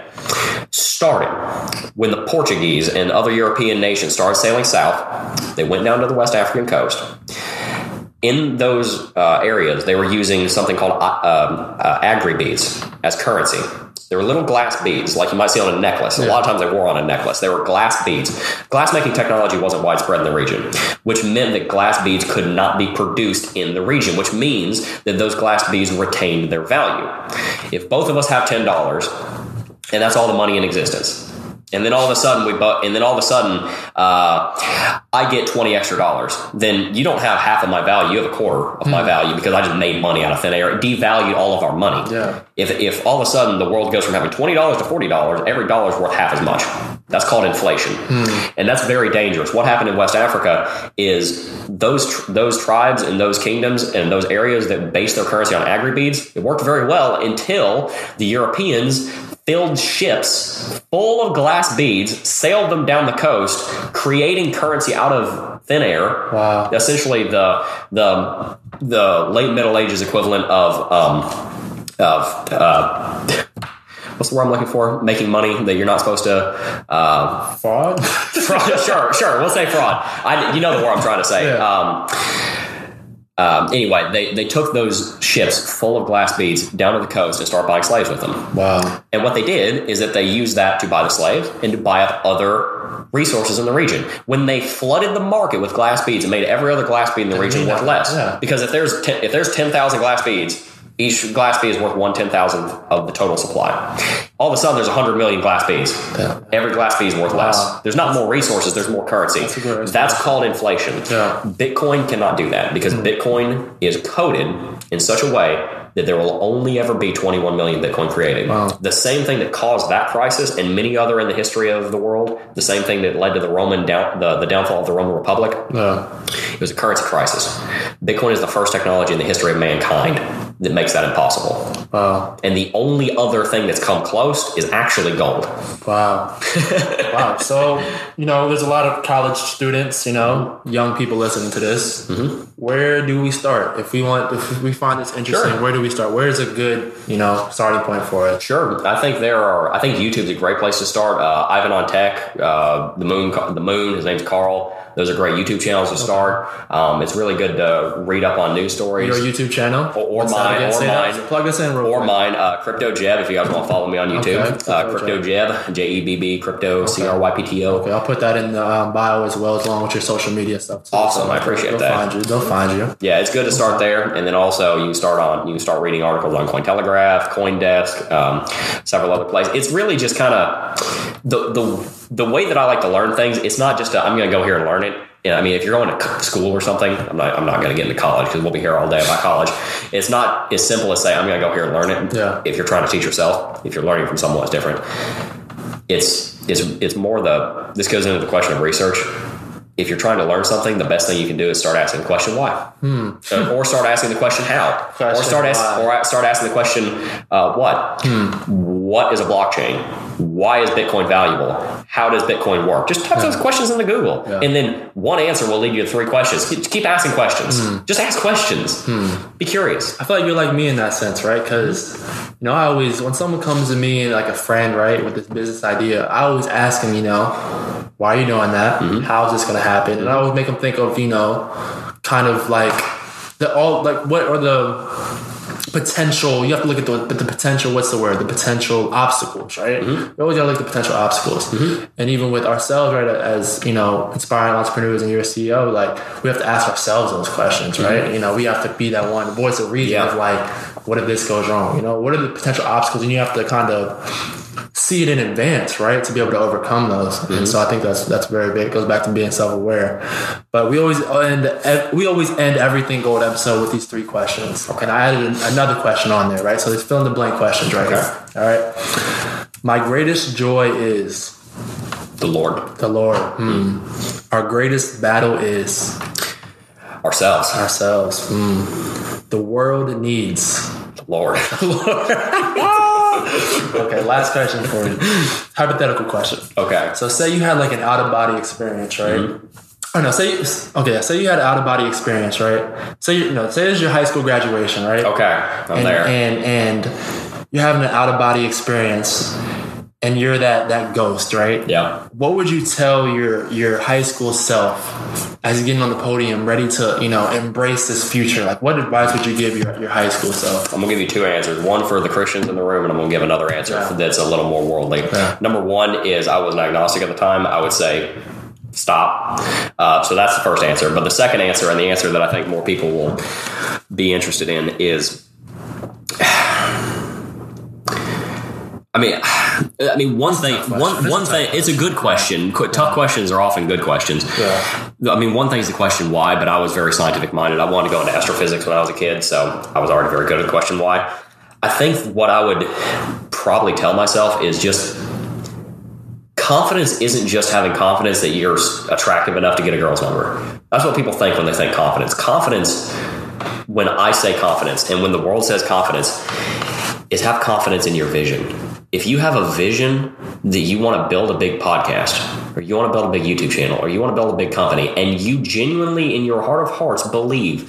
S3: started when the Portuguese and other European nations started sailing south. They went down to the West African coast in those uh, areas, they were using something called uh, um, uh, aggrey beads as currency. They were little glass beads, like you might see on a necklace. A lot of times they wore on a necklace. They were glass beads. Glass making technology wasn't widespread in the region, which meant that glass beads could not be produced in the region, which means that those glass beads retained their value. If both of us have ten dollars, and that's all the money in existence. And then all of a sudden we bu- and then all of a sudden uh, I get twenty extra dollars. Then you don't have half of my value; you have a quarter of my value because I just made money out of thin air. It devalued all of our money.
S2: Yeah.
S3: If if all of a sudden the world goes from having twenty dollars to forty dollars, every dollar is worth half as much. That's called inflation, and that's very dangerous. What happened in West Africa is those tr- those tribes and those kingdoms and those areas that base their currency on aggrey beads. It worked very well until the Europeans filled ships full of glass beads, sailed them down the coast, creating currency out of thin air.
S2: Wow.
S3: Essentially, the the the late Middle Ages equivalent of um, of uh, what's the word I'm looking for? Making money that you're not supposed to. Uh,
S2: Fraud?
S3: fraud. sure, sure. We'll say fraud. I, you know the word I'm trying to say.
S2: Yeah.
S3: Um, um, anyway, they, they took those ships full of glass beads down to the coast and started buying slaves with them.
S2: wow.
S3: And what they did is that they used that to buy the slaves and to buy up other resources in the region. When they flooded the market with glass beads and made every other glass bead in the region worth less,
S2: Yeah.
S3: because if there's ten, if there's ten thousand glass beads, each glass bead is worth one ten thousandth of the total supply. All of a sudden, there's hundred million glass beads.
S2: Yeah.
S3: Every glass bead is worth
S2: Wow.
S3: less. There's not more resources. There's more currency.
S2: That's
S3: That's called inflation.
S2: Yeah.
S3: Bitcoin cannot do that because Bitcoin is coded in such a way that there will only ever be 21 million Bitcoin created.
S2: Wow.
S3: The same thing that caused that crisis and many other in the history of the world, the same thing that led to the Roman down, the, the downfall of the Roman Republic,
S2: Yeah.
S3: it was a currency crisis. Bitcoin is the first technology in the history of mankind that makes that impossible.
S2: Wow.
S3: And the only other thing that's come close is actually gold.
S2: Wow. wow. So, you know, there's a lot of college students, you know, young people listening to this.
S3: Mm-hmm.
S2: Where do we start? If we want, if we find this interesting,
S3: Sure.
S2: where do we start? Where is a good, you know, starting point for it?
S3: Sure, I think there are. I think YouTube's a great place to start. Uh, Ivan on Tech, uh, the Moon, the Moon. His name's Carl. Those are great YouTube channels to start. Um, it's really good to read up on news stories.
S2: Your YouTube channel?
S3: Or- or mine,
S2: again?
S3: or
S2: Say that.
S3: mine.
S2: Plug this in real
S3: or
S2: quick.
S3: mine, uh, Crypto Jebb. If you guys want to follow me on YouTube,
S2: Okay,
S3: uh,
S2: Crypto
S3: Jebb, J E B B, Crypto C R Y P T O.
S2: Okay, I'll put that in the um, bio as well, as long with your social media stuff. Too.
S3: Awesome, I appreciate
S2: they'll
S3: that.
S2: Find you. They'll find you.
S3: Yeah, it's good to start there, and then also you can start on you can start reading articles on Cointelegraph, CoinDesk, um, several other places. It's really just kind of the the the way that I like to learn things. It's not just i am going to go here and learn it. I mean, if you're going to school or something, I'm not. I'm not going to get into college because we'll be here all day about college. It's not as simple as say I'm going to go here and learn it.
S2: Yeah.
S3: If you're trying to teach yourself, if you're learning from someone, it's different. It's it's it's more the. This goes into the question of research if you're trying to learn something, the best thing you can do is start asking the question why, Uh, or start asking the question how, or start asking or start asking the question uh, what. What is a blockchain? Why is Bitcoin valuable? How does Bitcoin work? Just type those questions into Google,
S2: Yeah.
S3: and then one answer will lead you to three questions. Keep, keep asking questions. Hmm. Just ask questions. Hmm. Be curious.
S2: I feel like you're like me in that sense, right? Because you know, I always when someone comes to me like a friend, right, with this business idea, I always ask them, you know, why are you doing that? Mm-hmm. How's this going to happen? And I always make them think of, you know, kind of like the all like what are the potential you have to look at the, the potential what's the word? The potential obstacles right? Mm-hmm. You always gotta look at the potential obstacles. Mm-hmm. And even with ourselves right as you know inspiring entrepreneurs and you're a ceo like we have to ask ourselves those questions mm-hmm. right? You know we have to be that one. Voice of reason
S3: Yeah.
S2: of like what if this goes wrong? You know what are the potential obstacles? And you have to kind of see it in advance, right, to be able to overcome those. And so I think that's that's very big. It goes back to being self aware. But we always end we always end everything gold episode with these three questions. And I added another question on there, right? So there's fill in the blank questions right
S3: Okay.
S2: here. All right. My greatest joy is
S3: The Lord,
S2: the Lord. Hmm. Our greatest battle is
S3: ourselves,
S2: ourselves. Hmm. The world needs.
S3: the Lord. Lord.
S2: Okay, last question for you. Hypothetical question.
S3: okay.
S2: So say you had like an out of body experience, right? Mm-hmm. Oh no, say okay, say you had an out of body experience, right? Say you no, say it's your high school graduation, right?
S3: Okay. I'm
S2: and,
S3: there.
S2: And and you're having an out of body experience, and you're that that ghost, right?
S3: Yeah.
S2: What would you tell your your high school self as you're getting on the podium, ready to you know embrace this future? Like, what advice would you give your your high school self?
S3: I'm gonna give you two answers. One for the Christians in the room, and I'm gonna give another answer
S2: Yeah.
S3: that's a little more worldly.
S2: Yeah.
S3: Number one is I was an agnostic at the time. I would say stop. Uh, so that's the first answer. But the second answer, and the answer that I think more people will be interested in, is. I mean, I mean, one thing, one
S2: That's
S3: one thing. It's a good question. Qu- Tough questions are often good questions.
S2: Yeah.
S3: I mean, one thing is the question why, but I was very scientific minded. I wanted to go into astrophysics when I was a kid, so I was already very good at the question why. I think what I would probably tell myself is just confidence isn't just having confidence that you're attractive enough to get a girl's number. That's what people think when they think confidence. Confidence, when I say confidence and when the world says confidence, is have confidence in your vision. If you have a vision that you want to build a big podcast, or you want to build a big YouTube channel, or you want to build a big company, and you genuinely, in your heart of hearts, believe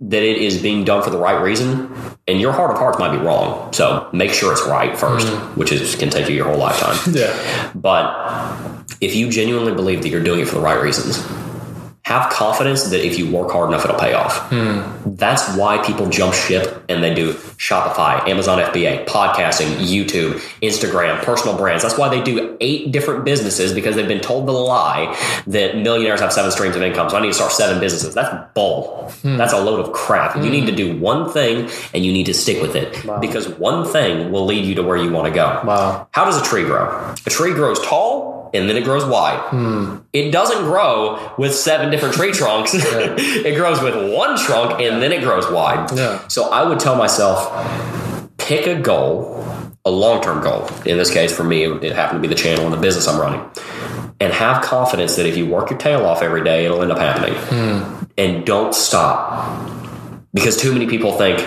S3: that it is being done for the right reason, and your heart of hearts might be wrong. So make sure it's right first, mm. which is can take you your whole lifetime.
S2: Yeah.
S3: But if you genuinely believe that you're doing it for the right reasons, have confidence that if you work hard enough, it'll pay off. Hmm. That's why people jump ship and they do Shopify, Amazon FBA, podcasting, YouTube, Instagram, personal brands. That's why they do eight different businesses because they've been told the lie that millionaires have seven streams of income. So I need to start seven businesses. That's bull. Hmm. That's a load of crap. You need to do hmm. one thing and you need to stick with it because one thing will lead you to where you want to go.
S2: Wow.
S3: How does a tree grow? A tree grows tall and then it grows wide. Hmm. It doesn't grow with seven different tree trunks. it grows with one trunk and then it grows wide.
S2: Yeah.
S3: So I would tell myself pick a goal, a long term goal. In this case, for me, it happened to be the channel and the business I'm running. And have confidence that if you work your tail off every day, it'll end up happening. Hmm. And don't stop. Because too many people think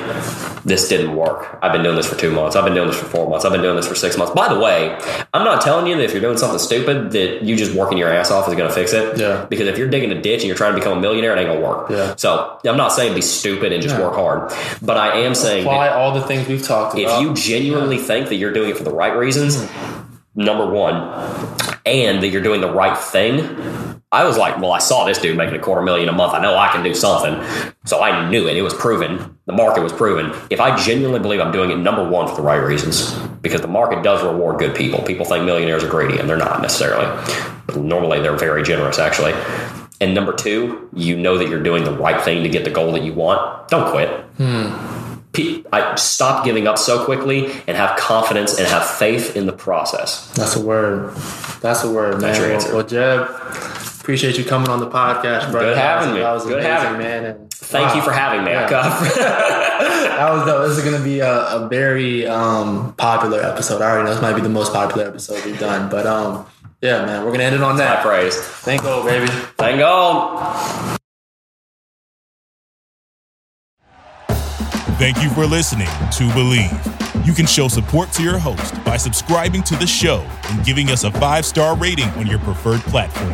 S3: this didn't work. I've been doing this for two months. I've been doing this for four months. I've been doing this for six months. By the way, I'm not telling you that if you're doing something stupid that you just working your ass off is going to fix it.
S2: Yeah.
S3: Because if you're digging a ditch and you're trying to become a millionaire, it ain't going to work.
S2: Yeah.
S3: So I'm not saying be stupid and just
S2: Yeah.
S3: work hard, but I am saying
S2: Apply all the things we've talked
S3: if you genuinely think that you're doing it for the right reasons, number one, and that you're doing the right thing, I was like, well, I saw this dude making a quarter million a month. I know I can do something. So I knew it. It was proven. The market was proven. If I genuinely believe I'm doing it, number one, for the right reasons, because the market does reward good people. People think millionaires are greedy, and they're not necessarily. Normally, they're very generous, actually. And number two, you know that you're doing the right thing to get the goal that you want. Don't quit. Hmm. Pe- I stop giving up so quickly and have confidence and have faith in the process.
S2: That's a word. That's a word, man.
S3: That's your
S2: well, well, Jebb, appreciate you coming on the podcast, bro.
S3: Good
S2: That was-
S3: having me.
S2: That was
S3: Good
S2: amazing,
S3: having
S2: man. And
S3: Thank
S2: wow.
S3: you for having me.
S2: Yeah. That was dope. This is going to be a, a very um, popular episode. I already know this might be the most popular episode we've done, but um, yeah, man, we're going to end it on
S3: I
S2: that.
S3: praise.
S2: Thank you, baby.
S3: Thank God.
S1: Thank you for listening to Bleav. You can show support to your host by subscribing to the show and giving us a five star rating on your preferred platform.